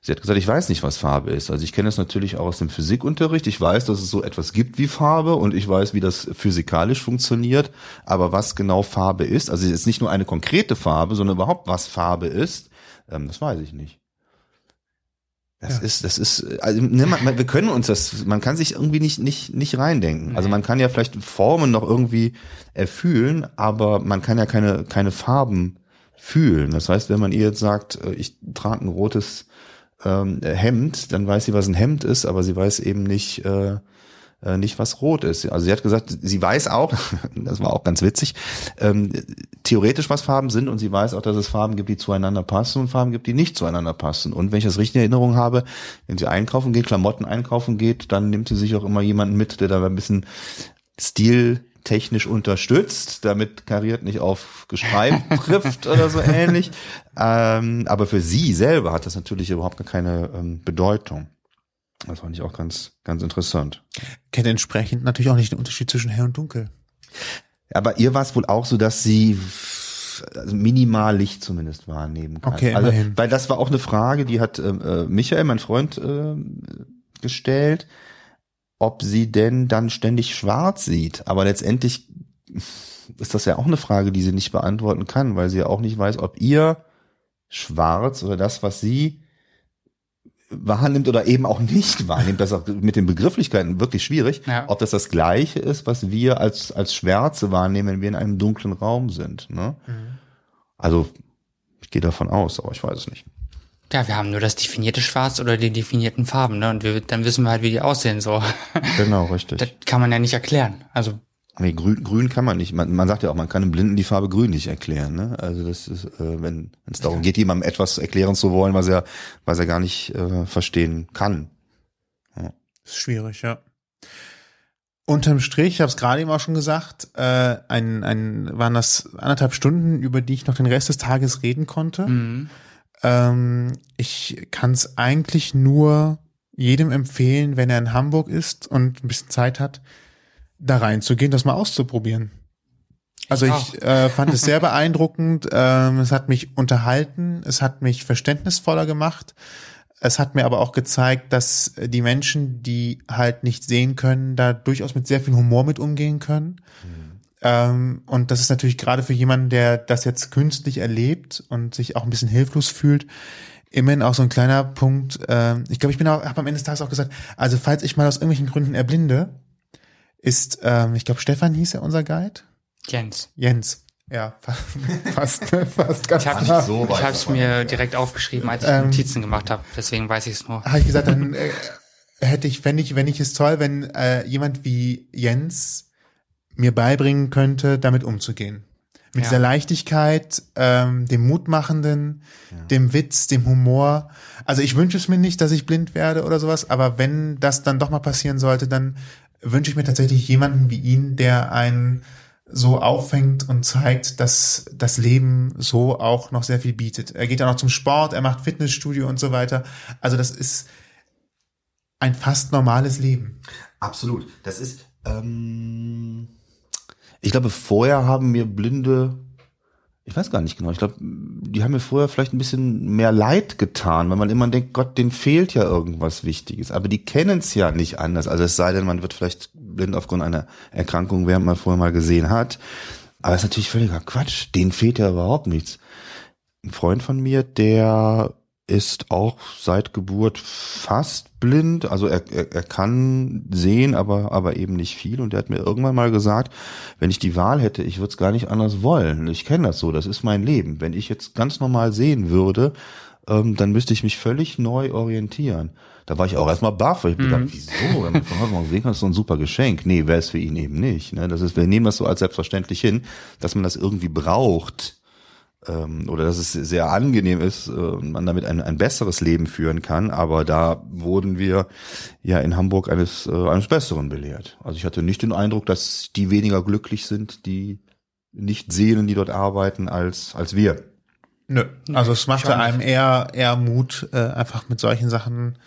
sie hat gesagt, ich weiß nicht, was Farbe ist. Also ich kenne es natürlich auch aus dem Physikunterricht. Ich weiß, dass es so etwas gibt wie Farbe und ich weiß, wie das physikalisch funktioniert. Aber was genau Farbe ist, also es ist nicht nur eine konkrete Farbe, sondern überhaupt was Farbe ist, ähm, das weiß ich nicht. Das Ja. ist, das ist, also ne, man, man, wir können uns das, man kann sich irgendwie nicht nicht nicht reindenken. Also man kann ja vielleicht Formen noch irgendwie erfühlen, aber man kann ja keine keine Farben fühlen. Das heißt, wenn man ihr jetzt sagt, äh, ich trage ein rotes ähm, Hemd, dann weiß sie, was ein Hemd ist, aber sie weiß eben nicht, äh, äh, nicht, was rot ist. Also sie hat gesagt, sie weiß auch, das war auch ganz witzig, ähm, theoretisch, was Farben sind und sie weiß auch, dass es Farben gibt, die zueinander passen und Farben gibt, die nicht zueinander passen. Und wenn ich das richtig in Erinnerung habe, wenn sie einkaufen geht, Klamotten einkaufen geht, dann nimmt sie sich auch immer jemanden mit, der da ein bisschen stiltechnisch unterstützt, damit kariert nicht auf Geschrei trifft oder so ähnlich. Ähm, aber für sie selber hat das natürlich überhaupt gar keine ähm, Bedeutung. Das fand ich auch ganz, ganz interessant. Kennt entsprechend natürlich auch nicht den Unterschied zwischen hell und dunkel. Aber ihr war es wohl auch so, dass sie also minimal Licht zumindest wahrnehmen kann. Okay, also, immerhin. weil das war auch eine Frage, die hat ähm, äh, Michael, mein Freund, äh, gestellt, ob sie denn dann ständig schwarz sieht. Aber letztendlich ist das ja auch eine Frage, die sie nicht beantworten kann, weil sie ja auch nicht weiß, ob ihr schwarz oder das, was sie wahrnimmt oder eben auch nicht wahrnimmt, das ist auch mit den Begrifflichkeiten wirklich schwierig, Ja. ob das das Gleiche ist, was wir als, als Schwärze wahrnehmen, wenn wir in einem dunklen Raum sind. Ne? Also, ich gehe davon aus, aber ich weiß es nicht. Ja, wir haben nur das definierte Schwarz oder die definierten Farben, ne? Und wir, dann wissen wir halt, wie die aussehen, so. Genau, richtig. Das kann man ja nicht erklären. Also, Nee, grün, grün kann man nicht. Man, man sagt ja auch, man kann einem Blinden die Farbe grün nicht erklären. Ne? Also das ist, äh, wenn es darum geht, jemandem etwas erklären zu wollen, was er, was er gar nicht äh, verstehen kann. ist schwierig, ja. Unterm Strich, ich habe es gerade eben auch schon gesagt, äh, ein, ein, waren das anderthalb Stunden, über die ich noch den Rest des Tages reden konnte. mhm. Ähm, ich kann es eigentlich nur jedem empfehlen, wenn er in Hamburg ist und ein bisschen Zeit hat, da reinzugehen, das mal auszuprobieren. Also Ich ich, äh, fand es sehr beeindruckend. Ähm, es hat mich unterhalten, es hat mich verständnisvoller gemacht. Es hat mir aber auch gezeigt, dass die Menschen, die halt nicht sehen können, da durchaus mit sehr viel Humor mit umgehen können. Ähm, und das ist natürlich gerade für jemanden, der das jetzt künstlich erlebt und sich auch ein bisschen hilflos fühlt, immerhin auch so ein kleiner Punkt. ähm, ich glaube, ich bin auch, habe am Ende des Tages auch gesagt, also falls ich mal aus irgendwelchen Gründen erblinde, ist, ähm, ich glaube, Stefan hieß ja unser Guide. Jens. Jens. Ja, fast, fast ganz Ich habe nah. so ich hab's mir direkt aufgeschrieben, als ich Ähm, Notizen gemacht habe. Deswegen weiß ich es nur. habe ich gesagt, dann äh, hätte ich, fände ich, wenn ich es toll, wenn äh, jemand wie Jens mir beibringen könnte, damit umzugehen. Mit Ja. dieser Leichtigkeit, ähm, dem Mutmachenden, dem Witz, dem Humor. Also ich wünsche es mir nicht, dass ich blind werde oder sowas, aber wenn das dann doch mal passieren sollte, dann wünsche ich mir tatsächlich jemanden wie ihn, der einen so auffängt und zeigt, dass das Leben so auch noch sehr viel bietet. Er geht auch noch zum Sport, er macht Fitnessstudio und so weiter. Also das ist ein fast normales Leben. Absolut. Das ist, ähm, ich glaube, vorher haben mir Blinde, ich weiß gar nicht genau, ich glaube, die haben mir vorher vielleicht ein bisschen mehr Leid getan, weil man immer denkt, Gott, denen fehlt ja irgendwas Wichtiges. Aber die kennen es ja nicht anders. Also es sei denn, man wird vielleicht blind aufgrund einer Erkrankung, während man vorher mal gesehen hat. Aber es ist natürlich völliger Quatsch. Denen fehlt ja überhaupt nichts. Ein Freund von mir, der ist auch seit Geburt fast blind. Also er, er, er kann sehen, aber, aber eben nicht viel. Und der hat mir irgendwann mal gesagt, wenn ich die Wahl hätte, ich würde es gar nicht anders wollen. Ich kenne das so, das ist mein Leben. Wenn ich jetzt ganz normal sehen würde, ähm, dann müsste ich mich völlig neu orientieren. Da war ich auch erstmal baff, weil ich mhm. gedacht, wieso? Wenn man von heute Morgen sehen kann, ist so ein super Geschenk. Nee, wäre es für ihn eben nicht. Ne? Das ist, wir nehmen das so als selbstverständlich hin, dass man das irgendwie braucht ähm, oder dass es sehr angenehm ist, äh, man damit ein, ein besseres Leben führen kann. Aber da wurden wir ja in Hamburg eines, äh, eines Besseren belehrt. Also ich hatte nicht den Eindruck, dass die weniger glücklich sind, die nicht sehen, die dort arbeiten, als, als wir. Nö. Also es machte einem eher, eher Mut, äh, einfach mit solchen Sachen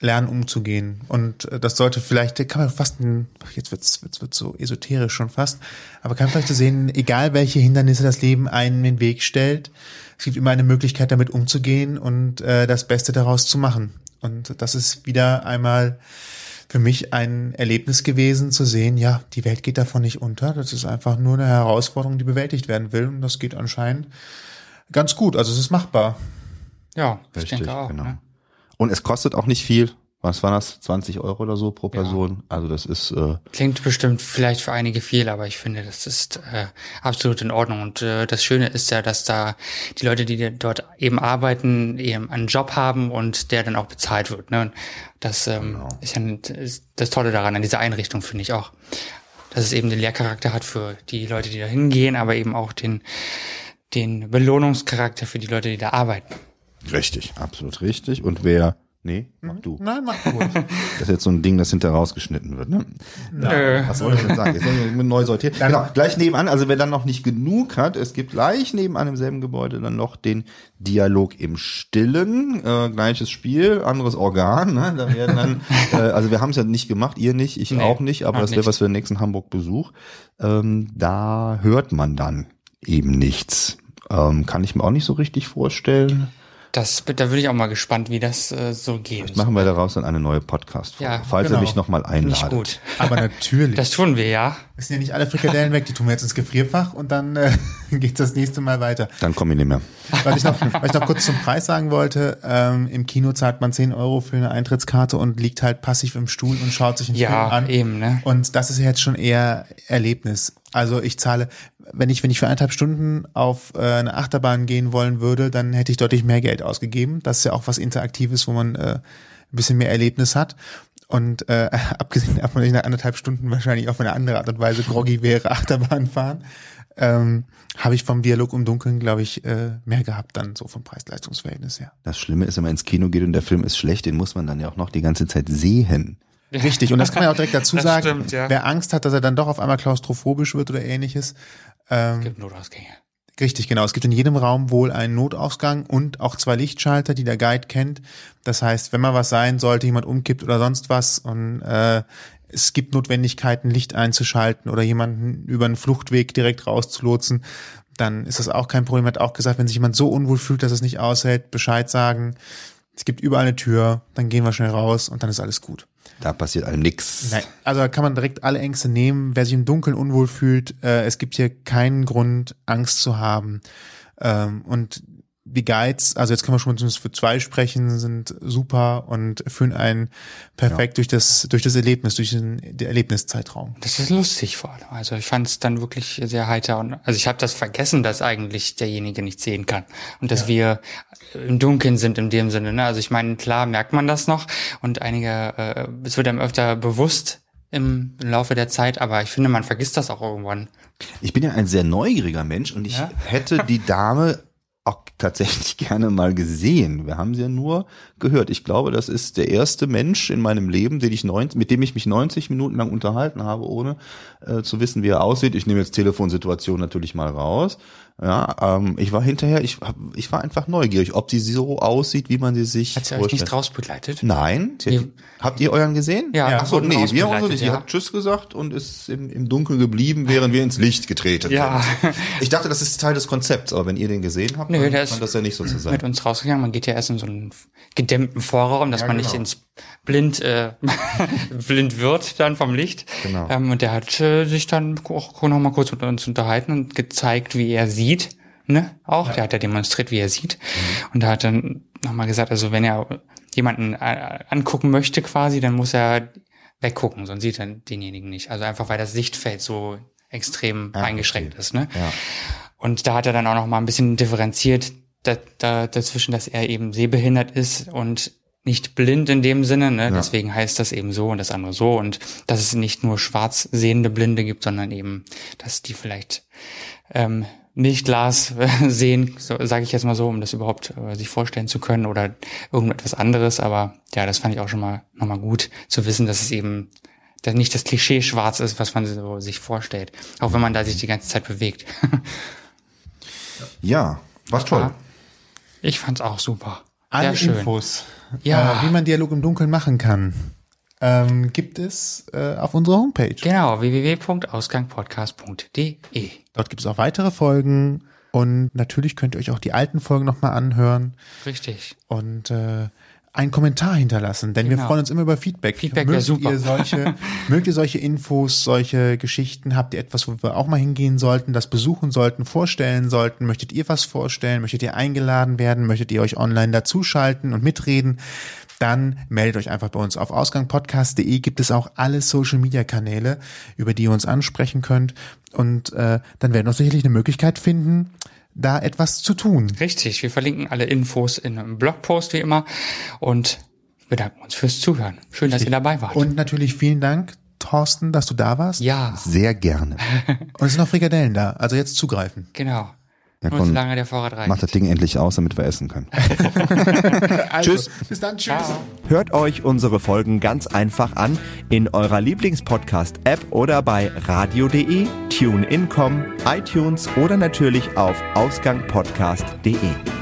lernen umzugehen. Und äh, das sollte vielleicht, kann man fast, jetzt wird's, wird's, wird's so esoterisch schon fast, aber kann vielleicht so sehen, egal welche Hindernisse das Leben einen in den Weg stellt, es gibt immer eine Möglichkeit, damit umzugehen und äh, das Beste daraus zu machen. Und das ist wieder einmal für mich ein Erlebnis gewesen, zu sehen, ja, die Welt geht davon nicht unter. Das ist einfach nur eine Herausforderung, die bewältigt werden will. Und das geht anscheinend ganz gut. Also es ist machbar. Ja, ich denke auch. genau. Ne? Und es kostet auch nicht viel. was war das? 20 Euro oder so pro Person. Also das ist äh, Klingt bestimmt vielleicht für einige viel, aber ich finde, das ist äh, absolut in Ordnung. Und äh, das Schöne ist ja, dass da die Leute, die dort eben arbeiten, eben einen Job haben und der dann auch bezahlt wird. Ne? Und Das ähm, Genau. ist ja ist das Tolle daran, an dieser Einrichtung, finde ich auch. Dass es eben den Lehrcharakter hat für die Leute, die da hingehen, aber eben auch den, den Belohnungscharakter für die Leute, die da arbeiten. Richtig, absolut richtig. Und wer, nee, mach du. Nein, mach gut. Das ist jetzt so ein Ding, das hinterher rausgeschnitten wird. Ne? Nö. Was soll ich denn sagen? Jetzt sollen wir neu sortieren. Genau, gleich nebenan, also wer dann noch nicht genug hat, es gibt gleich nebenan im selben Gebäude dann noch den Dialog im Stillen, äh, gleiches Spiel, anderes Organ. Ne? Da werden dann, äh, also wir haben es ja nicht gemacht, ihr nicht, ich Nee, auch nicht, aber das wäre was für den nächsten Hamburg-Besuch. Ähm, da hört man dann eben nichts. Ähm, kann ich mir auch nicht so richtig vorstellen. Das, da bin ich auch mal gespannt, wie das äh, so geht. Machen wir daraus dann eine neue Podcast-Folge, Ja, falls genau. ihr mich nochmal einladet. gut. Aber natürlich. Das tun wir ja. Es sind ja nicht alle Frikadellen weg, die tun wir jetzt ins Gefrierfach und dann äh, geht's das nächste Mal weiter. Dann komme ich nicht mehr. Was ich noch, was ich noch kurz zum Preis sagen wollte, ähm, im Kino zahlt man 10 Euro für eine Eintrittskarte und liegt halt passiv im Stuhl und schaut sich einen Ja, Film an. eben, ne? Und das ist ja jetzt schon eher Erlebnis. Also ich zahle, wenn ich, wenn ich für eineinhalb Stunden auf äh, eine Achterbahn gehen wollen würde, dann hätte ich deutlich mehr Geld ausgegeben. Das ist ja auch was Interaktives, wo man äh, ein bisschen mehr Erlebnis hat. Und äh, abgesehen davon, dass ich nach anderthalb Stunden wahrscheinlich auf eine andere Art und Weise groggy wäre, Achterbahn fahren, ähm, habe ich vom Dialog im Dunkeln, glaube ich, äh, mehr gehabt dann so vom Preis-Leistungs-Verhältnis her. Das Schlimme ist, wenn man ins Kino geht und der Film ist schlecht, den muss man dann ja auch noch die ganze Zeit sehen. Richtig, und das kann man ja auch direkt dazu sagen. stimmt, ja. Wer Angst hat, dass er dann doch auf einmal klaustrophobisch wird oder ähnliches, ähm, Gibt Notausgänge. Richtig, genau. Es gibt in jedem Raum wohl einen Notausgang und auch zwei Lichtschalter, die der Guide kennt. Das heißt, wenn mal was sein sollte, jemand umkippt oder sonst was und äh, es gibt Notwendigkeiten, Licht einzuschalten oder jemanden über einen Fluchtweg direkt rauszulotsen, dann ist das auch kein Problem. Hat auch gesagt, wenn sich jemand so unwohl fühlt, dass es nicht aushält, Bescheid sagen. Es gibt überall eine Tür, dann gehen wir schnell raus und dann ist alles gut. Da passiert einem nix. Nein, also kann man direkt alle Ängste nehmen. Wer sich im Dunkeln unwohl fühlt, äh, es gibt hier keinen Grund, Angst zu haben. Ähm, und die Guides, also jetzt können wir schon mal zumindest für zwei sprechen, sind super und führen einen perfekt durch das durch das Erlebnis, durch den, den Erlebniszeitraum. Das ist lustig vor allem. Also ich fand es dann wirklich sehr heiter und also ich habe das vergessen, dass eigentlich derjenige nicht sehen kann und dass wir im Dunkeln sind in dem Sinne. Ne? Also ich meine, klar merkt man das noch und einige, äh, es wird einem öfter bewusst im Laufe der Zeit, aber ich finde, man vergisst das auch irgendwann. Ich bin ja ein sehr neugieriger Mensch und ich Ja? hätte die Dame auch tatsächlich gerne mal gesehen. Wir haben sie ja nur gehört. Ich glaube, das ist der erste Mensch in meinem Leben, den ich 90, mit dem ich mich 90 Minuten lang unterhalten habe, ohne äh, zu wissen, wie er aussieht. Ich nehme jetzt Telefonsituation natürlich mal raus. Ja, ähm, ich war hinterher, ich, hab- ich war einfach neugierig, ob sie so aussieht, wie man sie sich Hat sie euch nicht raus begleitet? Nein. Sie Nee. habt ihr euren gesehen? Ja, Ach so, nee, wir haben rausbegleitet, so nicht. Sie ja. hat Tschüss gesagt und ist im, im Dunkeln geblieben, während wir ins Licht getreten Ja. sind. Ich dachte, das ist Teil des Konzepts, aber wenn ihr den gesehen habt, Nö, dann scheint das ja nicht so zu sein. mit uns rausgegangen. Man geht ja erst in so einen gedämmten Vorraum, dass man nicht genau. ins blind äh, blind wird dann vom Licht. Genau. Ähm, und der hat äh, sich dann auch noch mal kurz mit uns unterhalten und gezeigt, wie er sieht. Ne? Auch, der hat ja demonstriert, wie er sieht. Mhm. Und da hat dann nochmal gesagt, also wenn er jemanden äh, angucken möchte quasi, dann muss er weggucken, sonst sieht er denjenigen nicht. Also einfach, weil das Sichtfeld so extrem eingeschränkt ist. Ne? Ja. Und da hat er dann auch noch mal ein bisschen differeziert da, da, dazwischen, dass er eben sehbehindert ist und nicht blind in dem Sinne. Ne? Deswegen heißt das eben so und das andere so. Und dass es nicht nur schwarz sehende Blinde gibt, sondern eben, dass die vielleicht ähm, Milchglas äh, sehen, so, sage ich jetzt mal so, um das überhaupt äh, sich vorstellen zu können oder irgendetwas anderes. Aber ja, das fand ich auch schon mal nochmal gut zu wissen, dass es eben dass nicht das Klischee schwarz ist, was man so sich vorstellt. Auch wenn man da sich die ganze Zeit bewegt. Ja, war toll. Ja. Ich fand's auch super. Alle Sehr. Infos, Ja. äh, wie man Dialog im Dunkeln machen kann, ähm, gibt es äh, auf unserer Homepage. Genau, www.ausgangpodcast.de. Dort gibt es auch weitere Folgen und natürlich könnt ihr euch auch die alten Folgen nochmal anhören Richtig. und äh, einen Kommentar hinterlassen, denn wir Genau. freuen uns immer über Feedback. Feedback mögt super. Ihr solche, mögt ihr solche Infos, solche Geschichten? Habt ihr etwas, wo wir auch mal hingehen sollten, das besuchen sollten, vorstellen sollten? Möchtet ihr was vorstellen? Möchtet ihr eingeladen werden? Möchtet ihr euch online dazuschalten und mitreden? dann meldet euch einfach bei uns. Auf ausgangpodcast.de gibt es auch alle Social-Media-Kanäle, über die ihr uns ansprechen könnt. Und äh, dann werden wir sicherlich eine Möglichkeit finden, da etwas zu tun. Richtig, wir verlinken alle Infos in einem Blogpost wie immer und bedanken uns fürs Zuhören. Schön, dass ihr dabei wart. Und natürlich vielen Dank, Thorsten, dass du da warst. ja, Sehr gerne. Und es sind noch Frikadellen da, also jetzt zugreifen. genau. Ja, komm, solange der Vorrat reicht. Mach das Ding endlich aus, damit wir essen können. Also, Tschüss. Bis dann, tschüss. Ciao. Hört euch unsere Folgen ganz einfach an in eurer Lieblingspodcast-App oder bei radio.de, TuneIn.com, iTunes oder natürlich auf ausgangpodcast.de.